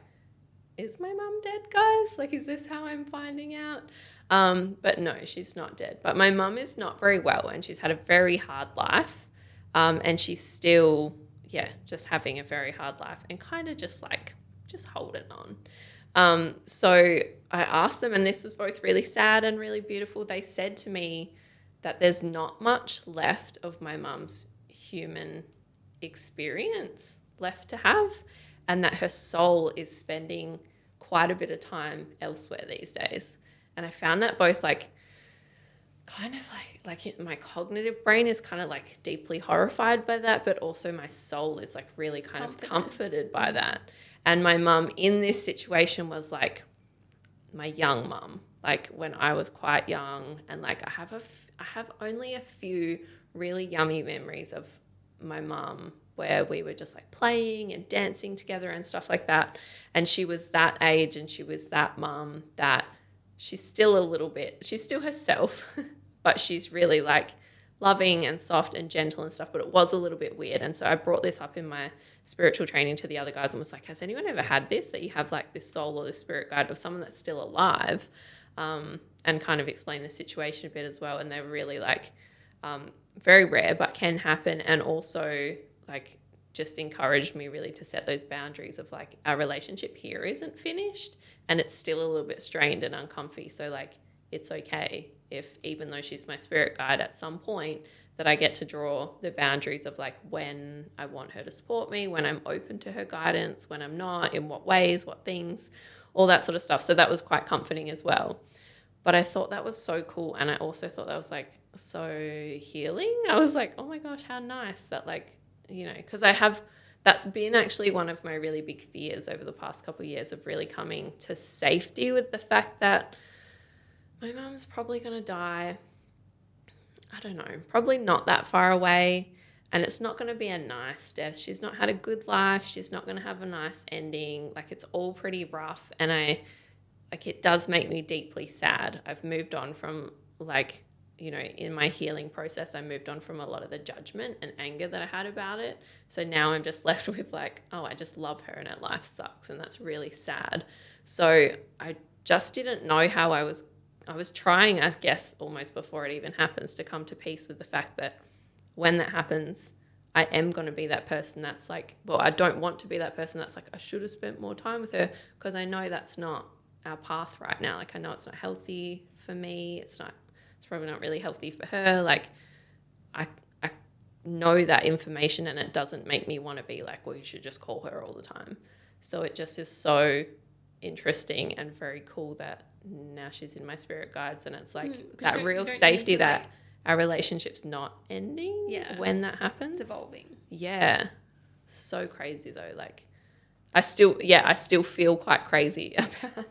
is my mum dead, guys? Like, is this how I'm finding out? Um, but no, she's not dead. But my mum is not very well and she's had a very hard life. Um, and she's still, yeah, just having a very hard life and kind of just like, just holding on. Um, so I asked them, and this was both really sad and really beautiful. They said to me that there's not much left of my mum's human experience left to have, and that her soul is spending quite a bit of time elsewhere these days. And I found that both like kind of like like my cognitive brain is kind of like deeply horrified by that, but also my soul is like really kind of Comforted. comforted by that. And my mum in this situation was like my young mum, like when I was quite young, and like I have a f- I have only a few really yummy memories of my mum where we were just like playing and dancing together and stuff like that. And she was that age and she was that mum that she's still a little bit, she's still herself, but she's really like loving and soft and gentle and stuff. But it was a little bit weird. And so I brought this up in my spiritual training to the other guys and was like, has anyone ever had this that you have like this soul or this spirit guide of someone that's still alive? Um, and kind of explain the situation a bit as well. And they're really like, um, very rare, but can happen. And also, like, just encouraged me really to set those boundaries of like, our relationship here isn't finished and it's still a little bit strained and uncomfy. So, like, it's okay if, even though she's my spirit guide at some point, that I get to draw the boundaries of like when I want her to support me, when I'm open to her guidance, when I'm not, in what ways, what things, all that sort of stuff. So that was quite comforting as well. But I thought that was so cool. And I also thought that was like so healing. I was like, oh my gosh, how nice that, like, you know, because I have, that's been actually one of my really big fears over the past couple of years of really coming to safety with the fact that my mum's probably going to die. I don't know, probably not that far away. And it's not going to be a nice death. She's not had a good life. She's not going to have a nice ending. Like, it's all pretty rough. And I, like it does make me deeply sad. I've moved on from like, you know, in my healing process, I moved on from a lot of the judgment and anger that I had about it. So now I'm just left with like, oh, I just love her and her life sucks and that's really sad. So I just didn't know how I was I was trying, I guess, almost before it even happens to come to peace with the fact that when that happens, I am going to be that person that's like, well, I don't want to be that person that's like, I should have spent more time with her because I know that's not our path right now. Like, I know it's not healthy for me. It's not, it's probably not really healthy for her. Like, I, I know that information and it doesn't make me want to be like, well, you should just call her all the time. So it just is so interesting and very cool that now she's in my spirit guides and it's like Mm, that real you don't need safety that like- our relationship's not ending Yeah. when that happens. It's evolving. Yeah. So crazy though. Like I still yeah, I still feel quite crazy about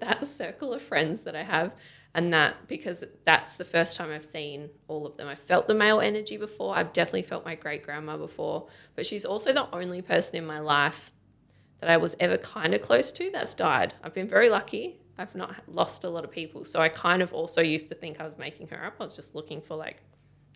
that circle of friends that I have and that because that's the first time I've seen all of them. I've felt the male energy before. I've definitely felt my great grandma before, but she's also the only person in my life that I was ever kind of close to that's died. I've been very lucky. I've not lost a lot of people. So I kind of also used to think I was making her up. I was just looking for like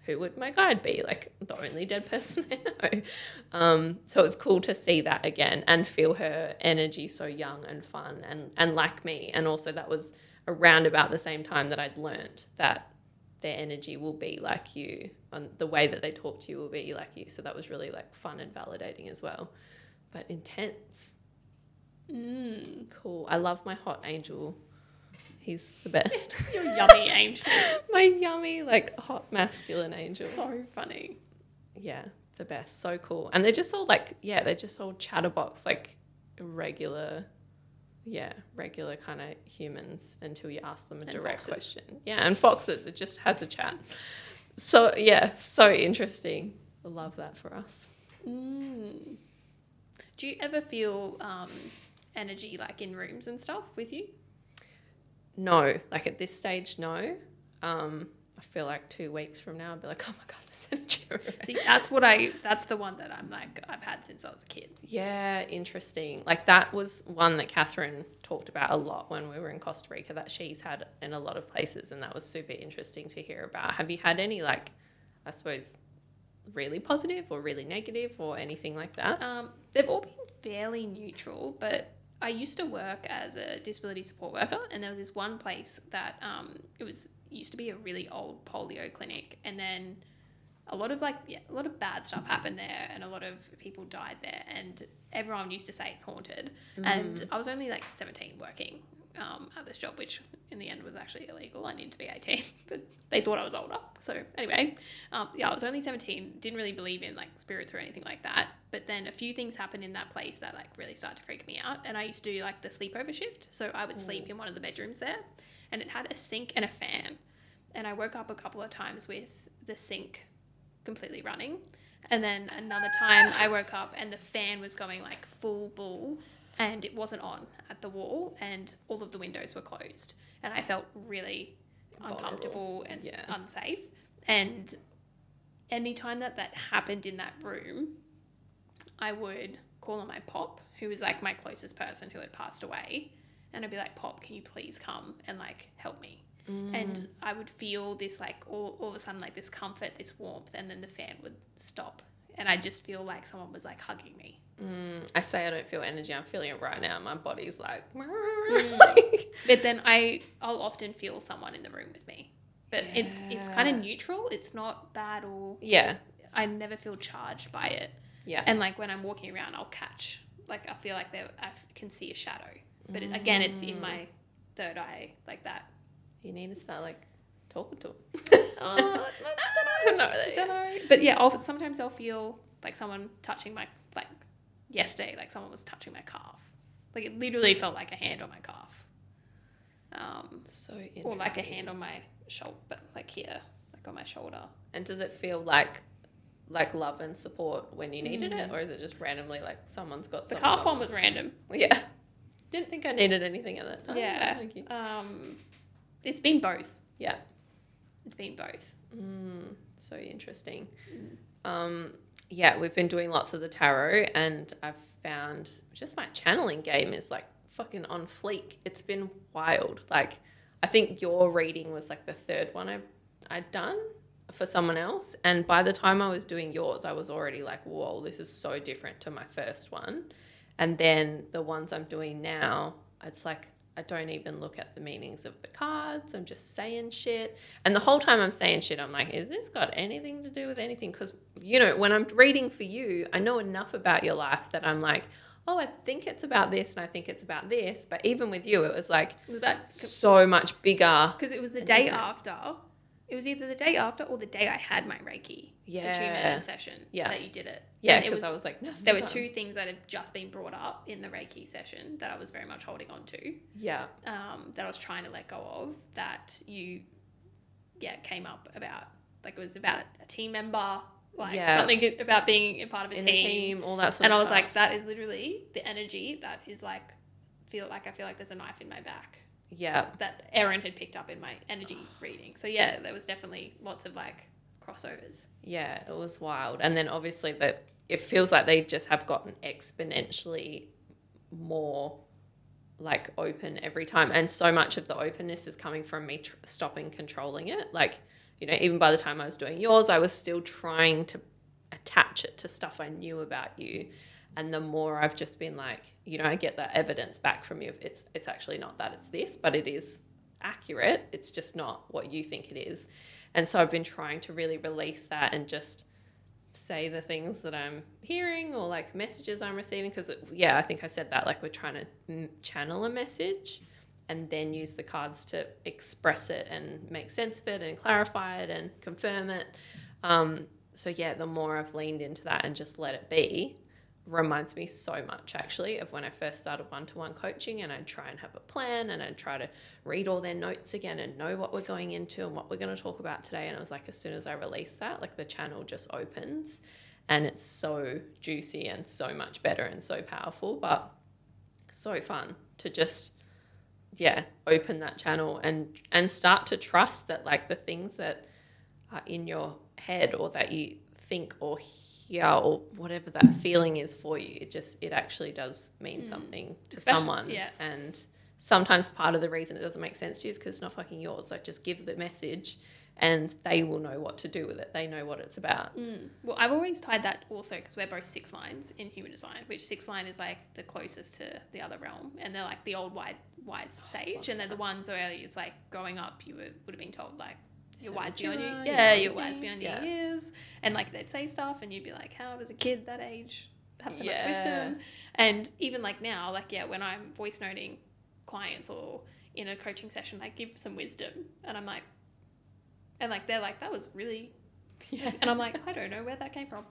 who would my guide be? Like the only dead person I know. Um, so it's cool to see that again and feel her energy so young and fun and, and like me. And also that was around about the same time that I'd learned that their energy will be like you and the way that they talk to you will be like you. So that was really like fun and validating as well. But intense. Mm. Cool. I love my hot angel. He's the best. Your yummy angel. my yummy, like hot masculine angel. So funny. yeah the best. So cool. And they're just all like, yeah, they're just all chatterbox, like regular, yeah, regular kind of humans until you ask them a And direct foxes. question. Yeah, and foxes, it just has a chat. So, yeah, so interesting. Love that for us. Mm. Do you ever feel um, energy like in rooms and stuff with you? No, like at this stage, no. Um, I feel like two weeks from now, I'll be like, oh my God, there's energy. See, that's what I. That's the one that I'm like I've had since I was a kid. Yeah, interesting. Like that was one that Catherine talked about a lot when we were in Costa Rica that she's had in a lot of places, and that was super interesting to hear about. Have you had any like, I suppose, really positive or really negative or anything like that? Um, they've all been fairly neutral, but I used to work as a disability support worker, and there was this one place that um, it was used to be a really old polio clinic, and then a lot of like yeah, a lot of bad stuff happened there, and a lot of people died there, and everyone used to say it's haunted. And I was only like seventeen working um, at this job, which in the end was actually illegal. I needed to be eighteen, but they thought I was older. So anyway, um, yeah, I was only 17, didn't really believe in like spirits or anything like that. But then a few things happened in that place that like really started to freak me out. And I used to do like the sleepover shift. So I would sleep in one of the bedrooms there and it had a sink and a fan. And I woke up a couple of times with the sink completely running. And then another time I woke up and the fan was going like full bull and it wasn't on at the wall and all of the windows were closed. And I felt really Vulnerable. uncomfortable and Yeah. unsafe. And anytime that that happened in that room, I would call on my pop, who was like my closest person who had passed away, and I'd be like, "Pop, can you please come and like help me?" And mm. I would feel this like all, all of a sudden like this comfort, this warmth, and then the fan would stop, and I just feel like someone was like hugging me. Mm, I say I don't feel energy. I'm feeling it right now. My body's like, Mm. But then I I'll often feel someone in the room with me, but it's it's kind of neutral. It's not bad or yeah, I never feel charged by it. yeah. And like when I'm walking around, I'll catch like I feel like there I can see a shadow, but it, again, it's in my third eye like that. You need to start like talking to them. I don't know. I don't know, but yeah, I'll, sometimes I'll feel like someone touching my like yesterday, like someone was touching my calf. Like it literally felt like a hand on my calf, um, So interesting. or like a hand on my shoulder, but like here, like on my shoulder. And does it feel like like love and support when you needed it, or is it just randomly like someone's got Mm. The calf one was random. Yeah. Didn't think I needed anything at that time. Yeah. Thank you. Um, it's been both. Yeah. It's been both. Mm, so interesting. Um, yeah, we've been doing lots of the tarot, and I've found just my channeling game is like fucking on fleek. It's been wild. Like, I think your reading was like the third one I've I'd done for someone else, and by the time I was doing yours, I was already like, whoa, this is so different to my first one. And then the ones I'm doing now, it's like I don't even look at the meanings of the cards. I'm just saying shit. And the whole time I'm saying shit, I'm like, is this got anything to do with anything? Because, you know, when I'm reading for you, I know enough about your life that I'm like, oh, I think it's about this and I think it's about this. But even with you, it was like that's so much bigger. because it was the day different. after. It was either the day after or the day I had my Reiki Yeah. attunement session Yeah. that you did it. Yeah, it because was, I was like, now's there the were two things that had just been brought up in the Reiki session that I was very much holding on to, Yeah. um, that I was trying to let go of. That you, yeah, came up about like it was about a team member, like Yeah. something about being a part of a team. a team, all that sort and I was stuff. like, that is literally the energy that is like feel like I feel like there's a knife in my back yeah. that Erin had picked up in my energy reading. So yeah, there was definitely lots of like crossovers. Yeah, it was wild. And then obviously that it feels like they just have gotten exponentially more like open every time. And so much of the openness is coming from me tr- stopping controlling it. Like, you know, even by the time I was doing yours, I was still trying to attach it to stuff I knew about you. And the more I've just been like, you know, I get that evidence back from you. It's it's actually not that, it's this, but it is accurate. It's just not what you think it is. And so I've been trying to really release that and just say the things that I'm hearing or like messages I'm receiving. Because, yeah, I think I said that like we're trying to channel a message and then use the cards to express it and make sense of it and clarify it and confirm it. Um, so yeah, the more I've leaned into that and just let it be, reminds me so much actually of when I first started one to one coaching and I'd try and have a plan and I'd try to read all their notes again and know what we're going into and what we're going to talk about today. And it was like, as soon as I release that, like the channel just opens and it's so juicy and so much better and so powerful, but so fun to just, yeah, open that channel and, and start to trust that like the things that are in your head or that you think or hear or whatever that feeling is for you it just it actually does mean mm. something to Especially- someone. yeah. and sometimes part of the reason it doesn't make sense to you is because it's not fucking yours. Like just give the message and they will know what to do with it. They know what it's about. Mm. Well, I've always tied that also because we're both six lines in human design, which six line is like the closest to the other realm, and they're like the old wise, wise oh, sage, and they're the ones where it's like growing up, you would, would have been told like you're wise beyond your Satura, yeah, your you're wise beyond yeah. your years, and like they'd say stuff, and you'd be like, how does a kid that age have so much wisdom? And even like now, like yeah, when I'm voice noting clients or in a coaching session, I give some wisdom, and I'm like, and like they're like that was really. yeah And I'm like, I don't know where that came from.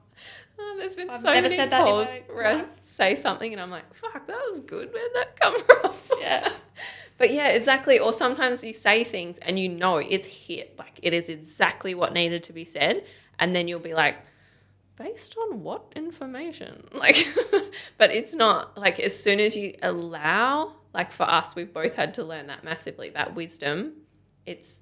Oh, there's been I've so never many said that calls where I say something and I'm like, fuck, that was good. Where'd that come from? Yeah. But yeah, exactly. Or sometimes you say things and you know it's hit. Like it is exactly what needed to be said. And then you'll be like, based on what information? Like, but it's not like as soon as you allow, like for us, we've both had to learn that massively, that wisdom, it's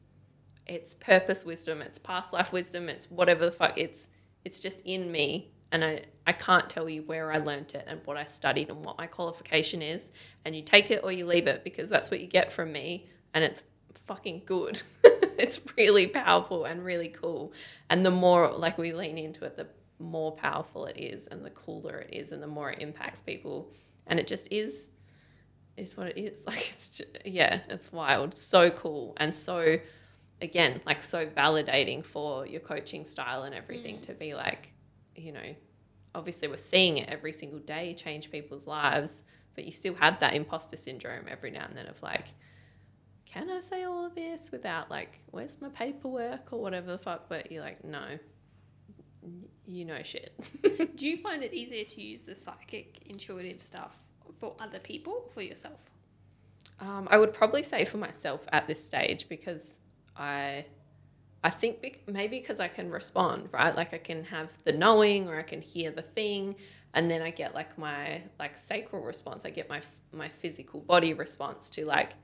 it's purpose wisdom, it's past life wisdom, it's whatever the fuck, it's it's just in me. And I, I can't tell you where I learnt it and what I studied and what my qualification is. And you take it or you leave it because that's what you get from me. And it's fucking good. it's really powerful and really cool. And the more like we lean into it, the more powerful it is and the cooler it is and the more it impacts people. And it just is is what it is. Like it's just, yeah, it's wild. So cool and so again, like so validating for your coaching style and everything mm. to be like, you know, obviously we're seeing it every single day change people's lives, but you still have that imposter syndrome every now and then of like, can I say all of this without like, where's my paperwork or whatever the fuck? But you're like, no, you know shit. Do you find it easier to use the psychic, intuitive stuff for other people, for yourself? Um, I would probably say for myself at this stage because I, I think bec- maybe because I can respond, right? Like I can have the knowing or I can hear the thing, and then I get like my like sacral response. I get my my physical body response to like,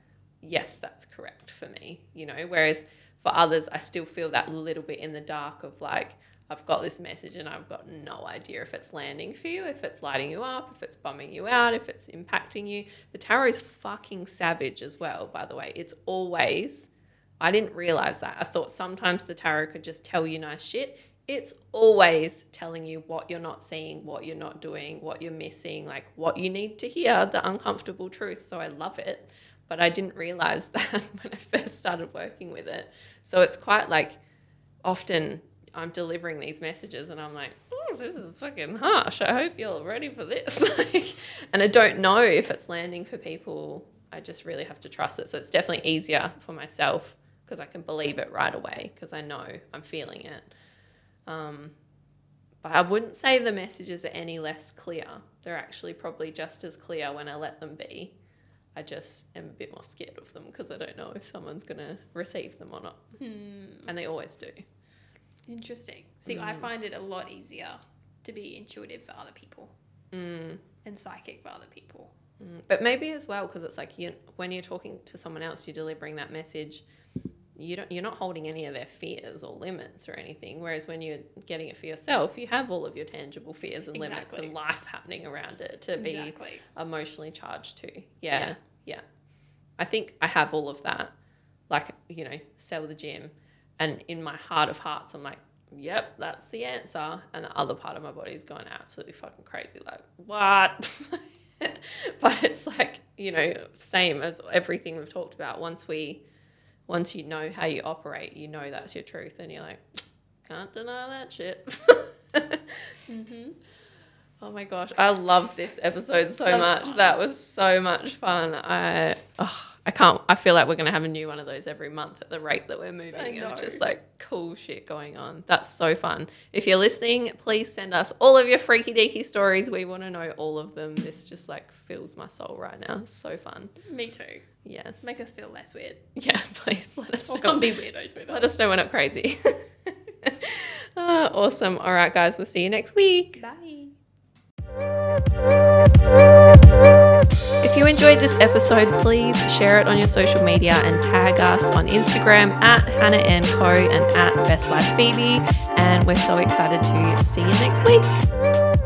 yes, that's correct for me, you know. Whereas for others, I still feel that little bit in the dark of like. I've got this message and I've got no idea if it's landing for you, if it's lighting you up, if it's bumming you out, if it's impacting you. The tarot is fucking savage as well, by the way. It's always, I didn't realize that. I thought sometimes the tarot could just tell you nice shit. It's always telling you what you're not seeing, what you're not doing, what you're missing, like what you need to hear, the uncomfortable truth. So I love it. But I didn't realize that when I first started working with it. So it's quite like often I'm delivering these messages and I'm like, oh, this is fucking harsh. I hope you're ready for this. and I don't know if it's landing for people. I just really have to trust it. So it's definitely easier for myself because I can believe it right away because I know I'm feeling it. Um, but I wouldn't say the messages are any less clear. They're actually probably just as clear when I let them be. I just am a bit more scared of them because I don't know if someone's going to receive them or not. And they always do. Interesting. See, Mm. I find it a lot easier to be intuitive for other people Mm. and psychic for other people. Mm, But maybe as well because it's like you when you're talking to someone else, you're delivering that message. You don't, you're not holding any of their fears or limits or anything. Whereas when you're getting it for yourself, you have all of your tangible fears and limits and life happening around it to be emotionally charged to. Yeah, Yeah. yeah. I think I have all of that. Like, you know, sell the gym. And in my heart of hearts, I'm like, yep, that's the answer. And the other part of my body is going absolutely fucking crazy. Like, what? but it's like, you know, same as everything we've talked about. Once we, once you know how you operate, you know that's your truth. And you're like, can't deny that shit. Mm-hmm. Oh my gosh, I love this episode so That much. fun. That was so much fun. I oh, I can't. I feel like we're gonna have a new one of those every month at the rate that we're moving, I and know. just like cool shit going on. That's so fun. If you're listening, please send us all of your freaky deaky stories. We want to know all of them. This just like fills my soul right now. It's so fun. Me too. Yes. Make us feel less weird. yeah. Please let us Or know. come be weirdos with us. Let us. know when I'm crazy. Ah, awesome. All right, guys. We'll see you next week. Bye. If you enjoyed this episode, please share it on your social media and tag us on Instagram at Hannah and Co and at Best Life Phoebe. And we're so excited to see you next week.